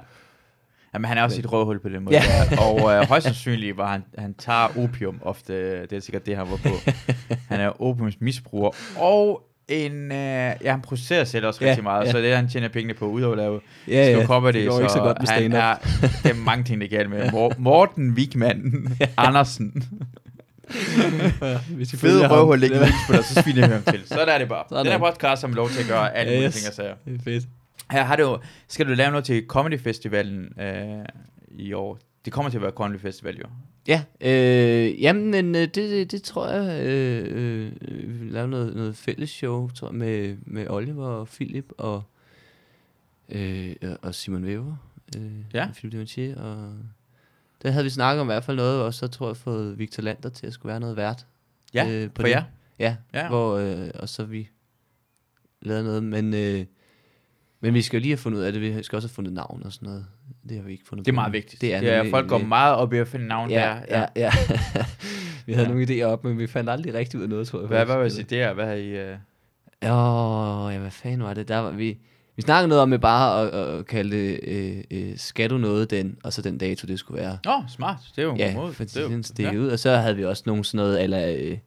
Jamen, han er også Men- et røvhul på den måde. Ja. Og øh, højst sandsynligt var han, han tager opium ofte. Det er sikkert det, han var på. han er opiumsmisbruger. Og en, øh, ja, han processerer selv også Ja, rigtig meget. ja. Så det er, han tjener pengene på, udover at lave ja, stand ja. comedy. det går ikke så godt med han stand-up. er, det er mange ting, det galt med. Mor- Morten Wigman Andersen. Hvis I Fede røvhul, ikke Det på dig, så sviner jeg ham til. Så der er det bare. Sådan. Den her podcast har man lov til at gøre alle mulige Yes. ting, jeg siger. er fedt. Her har du, skal du lave noget til Comedy Festivalen øh, i år? Det kommer til at være Comedy Festival, jo. Ja, øh, jamen, men, øh, det, det, tror jeg, øh, øh, lave noget, noget fælles show tror jeg, med, med Oliver og Philip og, øh, og Simon Weber. Øh, Ja. og Philip Dementier, og der havde vi snakket om i hvert fald noget, og så tror jeg fået Victor Lander til at skulle være noget vært. Ja, øh, på for det. jer. Ja, Ja. ja. Hvor, øh, og så vi lavede noget, men, øh, men vi skal jo lige have fundet ud af det, vi skal også have fundet navn og sådan noget. Det har vi ikke fundet Det er meget vigtigt. Det er, det er nemlig- folk går meget op i at finde navn Ja, der. ja, ja. vi havde Ja. nogle idéer op, men vi fandt aldrig rigtig ud af noget, tror jeg. Hvad, var det der? Hvad havde I... Uh... Åh, ja, hvad fanden var det? Der var vi... Vi snakkede noget om med bare at, at kalde det, øh, øh, skal du noget den, og så den dato, det skulle være. Åh, oh, smart. Det er jo en Ja, god måde. for Det er jo- sådan stikke ud. Og så havde vi også nogle sådan noget, eller øh,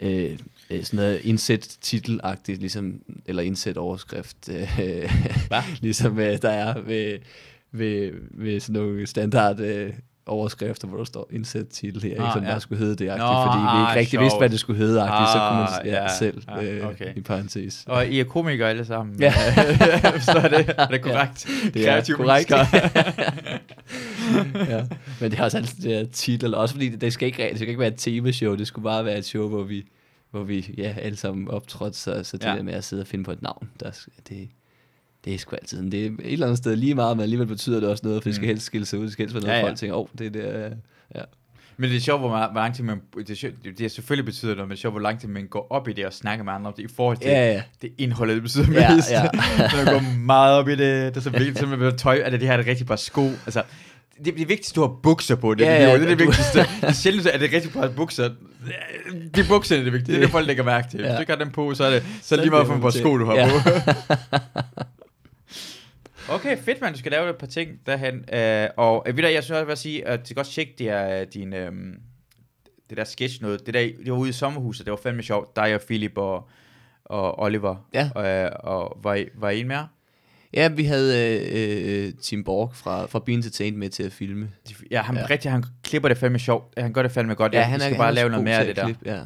øh, øh, sådan noget indsæt titelagtigt, ligesom, eller indsæt overskrift, øh, ligesom øh, der er ved, ved, ved sådan nogle standard øh, overskrifter, hvor der står indsæt titel her, ikke? Ah, som ja. skulle hedde det, agtigt, Nå, fordi vi ah, ikke rigtig sjovt. vidste, hvad det skulle hedde, agtigt, så kunne man Ah, ja, ja, selv ja, øh, okay. i parentes. Og I er komikere alle sammen. Ja. så er det, er det korrekt. Det er Kreative korrekt. ja. Men det har også altid det her titel, også fordi det, det, skal ikke, det skal ikke være et temashow, det skulle bare være et show, hvor vi, hvor vi ja, alle sammen optrådte, så, så det Ja. der med at sidde og finde på et navn, der, det, det er sgu altid sådan. Det er et eller andet sted lige meget, men alligevel betyder det også noget, for det skal Mm. helst skille sig ud, det skal helst være noget, Ja, ja, folk tænker, åh, oh, det er der, ja. Men det er sjovt, hvor, meget, hvor lang tid man... Det er, sjovt, det er selvfølgelig betyder noget, men det er sjovt, hvor lang tid man går op i det og snakker med andre om det, i forhold til Ja, ja. det indholdet, det betyder Ja, mest. ja. så man går meget op i det. Det er så vigtigt, så man tøj, at det her er det rigtige par sko. Altså, det, det vigtigste, du har bukser på. Det, Ja, ja, det er det du- vigtigste. det er sjældent, at det rigtige par bukser. De bukser er det vigtige. Det er det, folk lægger mærke til. Hvis Ja. du ikke har dem på, så er det så lige meget for, hvor sko du har til. på. Okay, fedt man, du skal lave et par ting derhen. Uh, og uh, ved du, jeg synes også, at sige, at det skal også tjekke det, er, din, um, det der sketch noget. Det, der, det var ude i sommerhuset, det var fandme sjovt. Dig og Philip og, og Oliver. Ja. Uh, og var, I, var I en mere? Ja, vi havde øh, øh, Tim Borg fra, fra Be Entertained med til at filme. Ja, han, ja. Rigtig, han klipper det fandme sjovt. Han gør det fandme godt. Ja, han skal bare han lave noget mere af det at der. klippe, Ja.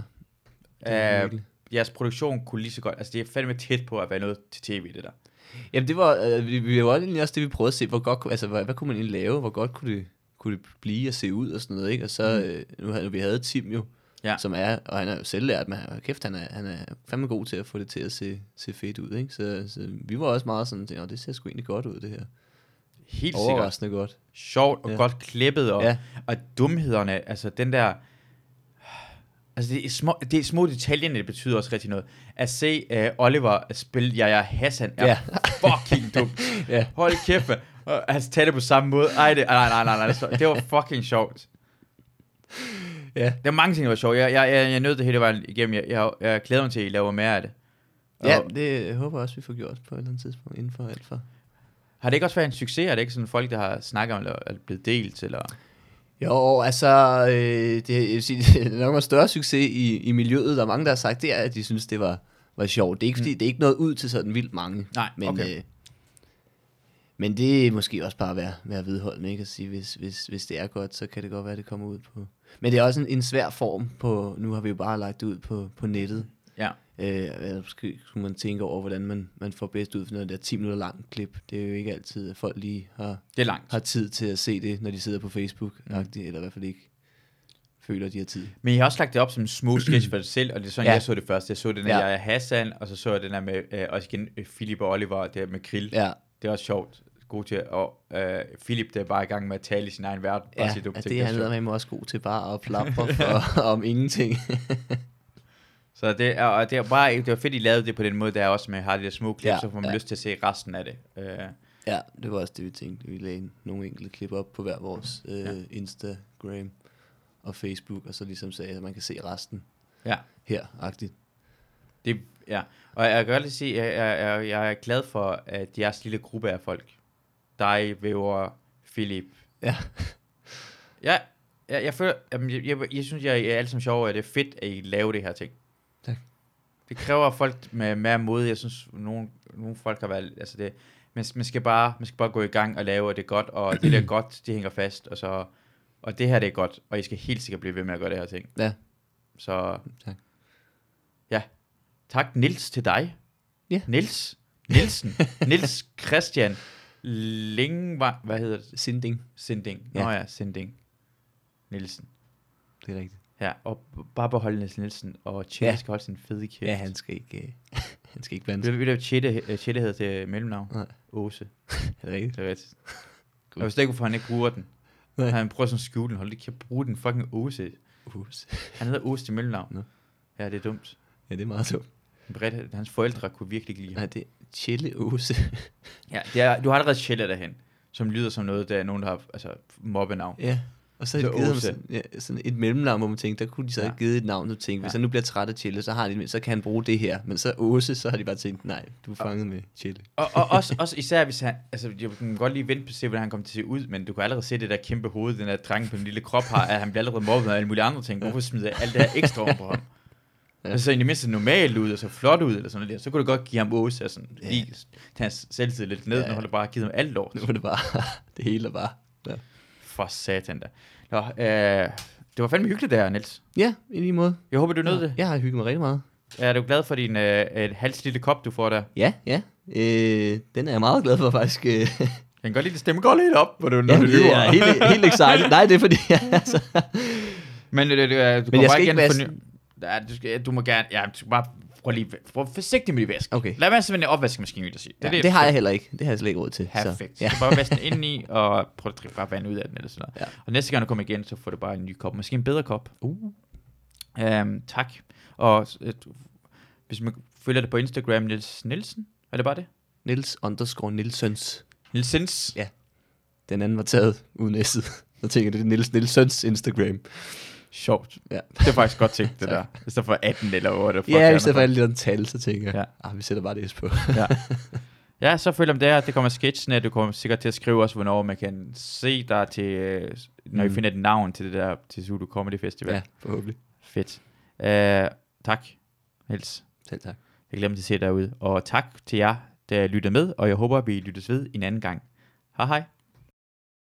Det virkelig. jeres produktion kunne lige så godt, altså det er fandme tæt på at være noget til tv, det der. Jamen det var, øh, vi, vi var egentlig også det, vi prøvede at se, hvor godt, altså hvad, hvad kunne man egentlig lave, hvor godt kunne det, kunne det blive og se ud og sådan noget, ikke? Og så, øh, nu havde vi havde Tim jo, Mm. Ja. som er, og han er jo selv lært, men kæft, han er, han er fandme god til at få det til at se, se fedt ud, ikke? Så, så vi var også meget sådan, at det ser sgu egentlig godt ud, det her. Helt sikkert. Overraskende godt. Sjovt og ja. Godt klippet, og, ja. Og dumhederne, altså den der... Altså det er, små, det er små detaljerne, det betyder også rigtig noget. At se uh, Oliver spille Jaja Hassan er ja. Fucking dumt. Ja. Hold kæft. Og han tager det på samme måde. Ej, det, nej, nej, nej, nej, det var fucking sjovt. Ja. Der var mange ting, der var sjovt. Jeg, jeg, jeg, jeg nød det hele vejen igennem. Jeg, jeg, jeg glæder mig til, at I laver mere af det. Ja, Og det jeg håber jeg også, vi får gjort på et eller andet tidspunkt inden for alt for. Har det ikke også været en succes? Er det ikke sådan folk, der har snakket om, eller er det blevet delt? Eller? Jo, altså, øh, det, jeg vil sige, det er nok en større succes i, i miljøet. Der er mange, der har sagt, det er, at de synes, det var, var sjovt. Det er ikke, fordi, det er ikke noget ud til sådan vildt mange. Nej, men, okay. øh, men det er måske også bare at være, være vedholdende, ikke? At sige, hvis, hvis, hvis det er godt, så kan det godt være, at det kommer ud på... Men det er også en, en svær form på... Nu har vi jo bare lagt det ud på, på nettet. Ja. Øh, måske skulle man tænke over, hvordan man, man får bedst ud for noget der 10 minutter langt klip. Det er jo ikke altid, at folk lige har, Det er langt. har tid til at se det, når de sidder på Facebook, mm. eller i hvert fald ikke føler, de har tid. Men jeg har også lagt det op som en små sketch for dig selv, og det er sådan, ja. Jeg så det først. Jeg så den der, ja. Hassan, og så så jeg den der med, øh, også igen, øh, Philip og Oliver, det der med Krill. Ja, Det er også sjovt. God til, og øh, Philip, der er bare i gang med at tale i sin egen verden. Ja at ting, det er er sjovt. han med også god til bare at plapre for, om ingenting. Så det er, og det er bare, det var fedt, I lavede det på den måde, der er også med, at har de der små klip, ja. Ja, så får man ja. ja. lyst til at se resten af det. Øh, ja, det var også det, vi tænkte. Vi lagde nogle enkelte klip op på hver vores øh, Ja. ja. Instagram og Facebook, og så ligesom sagde, at man kan se resten ja. her-agtigt. Det, ja, og jeg kan godt lige sige, jeg, jeg, jeg, jeg er glad for, at jeres lille gruppe af folk, dig, Væver, Philip, Ja. ja, jeg, jeg føler, jamen, jeg, jeg, jeg synes, jeg er alle sammen sjov, at det er fedt, at I laver det her ting. Tak. Det kræver folk med mere mod. Jeg synes, nogle, nogle folk har været, altså det, man, man, skal bare, man skal bare gå i gang og lave det godt, og det der er godt, det hænger fast, og så, og det her det er godt, og I skal helt sikkert blive ved med at gøre det her ting. Ja. Så, Tak. Ja. Tak, Nils, til dig. Ja. Nils. Nielsen. Nils Christian Lingvar, hvad hedder det? Sinding, Sinding. Ja. Nå ja, Sinding. Nielsen. det er rigtigt. Ja, og bare beholde Niels Nielsen, og Chile Ja. skal holde sin fede kæft. Ja, han skal ikke, øh, han skal ikke blande sig. ved du, hvad Chile, øh, Chile hedder til mellemnavn? Nej. Åse. Er det rigtigt? Det er rigtigt. Jeg forstår ikke, hvorfor han ikke bruger den. Nej. Han prøver sådan at skjule den. Hold ikke at bruge den fucking Åse. Hus. Han hedder Åse til mellemnavn. Nå. Ja, det er dumt. Ja, det er meget dumt. Bredt, hans forældre kunne virkelig ikke lide ham. Nej, det Chille Ose. Ja, det er, du har allerede Chile derhen, som lyder som noget, der er nogen, der har altså, mobbenavn. ja. Og så Så givet ham sådan, ja, sådan et mellemnavn, hvor man tænker, der kunne de så Ja. have givet et navn, du tænkte, hvis Ja. han nu bliver træt af Chille, så, har de, så kan han bruge det her. Men så Åse, så har de bare tænkt, nej, du er fanget med Chille. Og, og også, også især hvis han, altså jeg kan godt lige vente på at se, hvordan han kommer til at se ud, men du kan allerede se det der kæmpe hoved, den der dreng på den lille krop har, at han bliver allerede mobbet og alle mulige andre ting. Hvorfor smider alt det her ekstra over på ham? Ja. Ja. Hvis så i det mindste normalt ud, og så flot ud, eller sådan noget der, så kunne du godt give ham åse, og sådan, Ja. lige tage hans selvtid lidt ned, Ja. ja. når du bare givet ham alt lort. Nu var det bare, det hele bare. Ja, For satan da. Nå, øh, det var fandme hyggeligt der, Niels. ja i lige måde. Jeg håber, du nød det. Jeg har hygget mig rigtig meget. Er du glad for din øh, et halvt lille kop, du får der? Ja, ja. Øh, den er jeg meget glad for faktisk. Øh, Jeg kan godt lide, det stemmer godt lidt op, hvor du, når ja, du det lyver. er helt, helt excited. Nej, det er fordi, ja, altså, Men øh, øh, du Men jeg skal ikke forny- Ja, du, skal, du må gerne... Ja, du skal bare prøv lige... Prøv forsigtigt med de vask. Okay. Lad være simpelthen opvaskemaskine, vil jeg sige. det, ja, det har jeg heller ikke. Det har jeg slet ikke råd til. Perfekt. Så, Ja. Så bare vaske den indeni, og prøv at drikke bare vand ud af den, eller sådan noget. Ja. Og næste gang du kommer igen, så får du bare en ny kop. Måske en bedre kop. Uh. Um, tak. Og øh, hvis man følger det på Instagram, Niels Nielsen, er det bare det? Niels underscore Nielsens. Nielsens? Ja. Den anden var taget uden S'et. Så tænker jeg, det er Niels Nielsens Instagram. Sjovt. Ja. Det er faktisk godt tænkt, det der. I stedet for 18 eller 8. Ja, i stedet for alle de der tal, så tænker jeg, Ja. ah, vi sætter bare det på. ja. ja, så følg om det her. Det kommer sketchen, du kommer sikkert til at skrive også, hvornår man kan se dig til, øh, når mm. Mm. finder et navn til det der, til Zulu Comedy Festival. ja, forhåbentlig. Fedt. Uh, tak, Niels. Selv tak. Jeg glemmer at se derude. Og tak til jer, der lytter med, og jeg håber, vi lyttes ved en anden gang. Hej hej.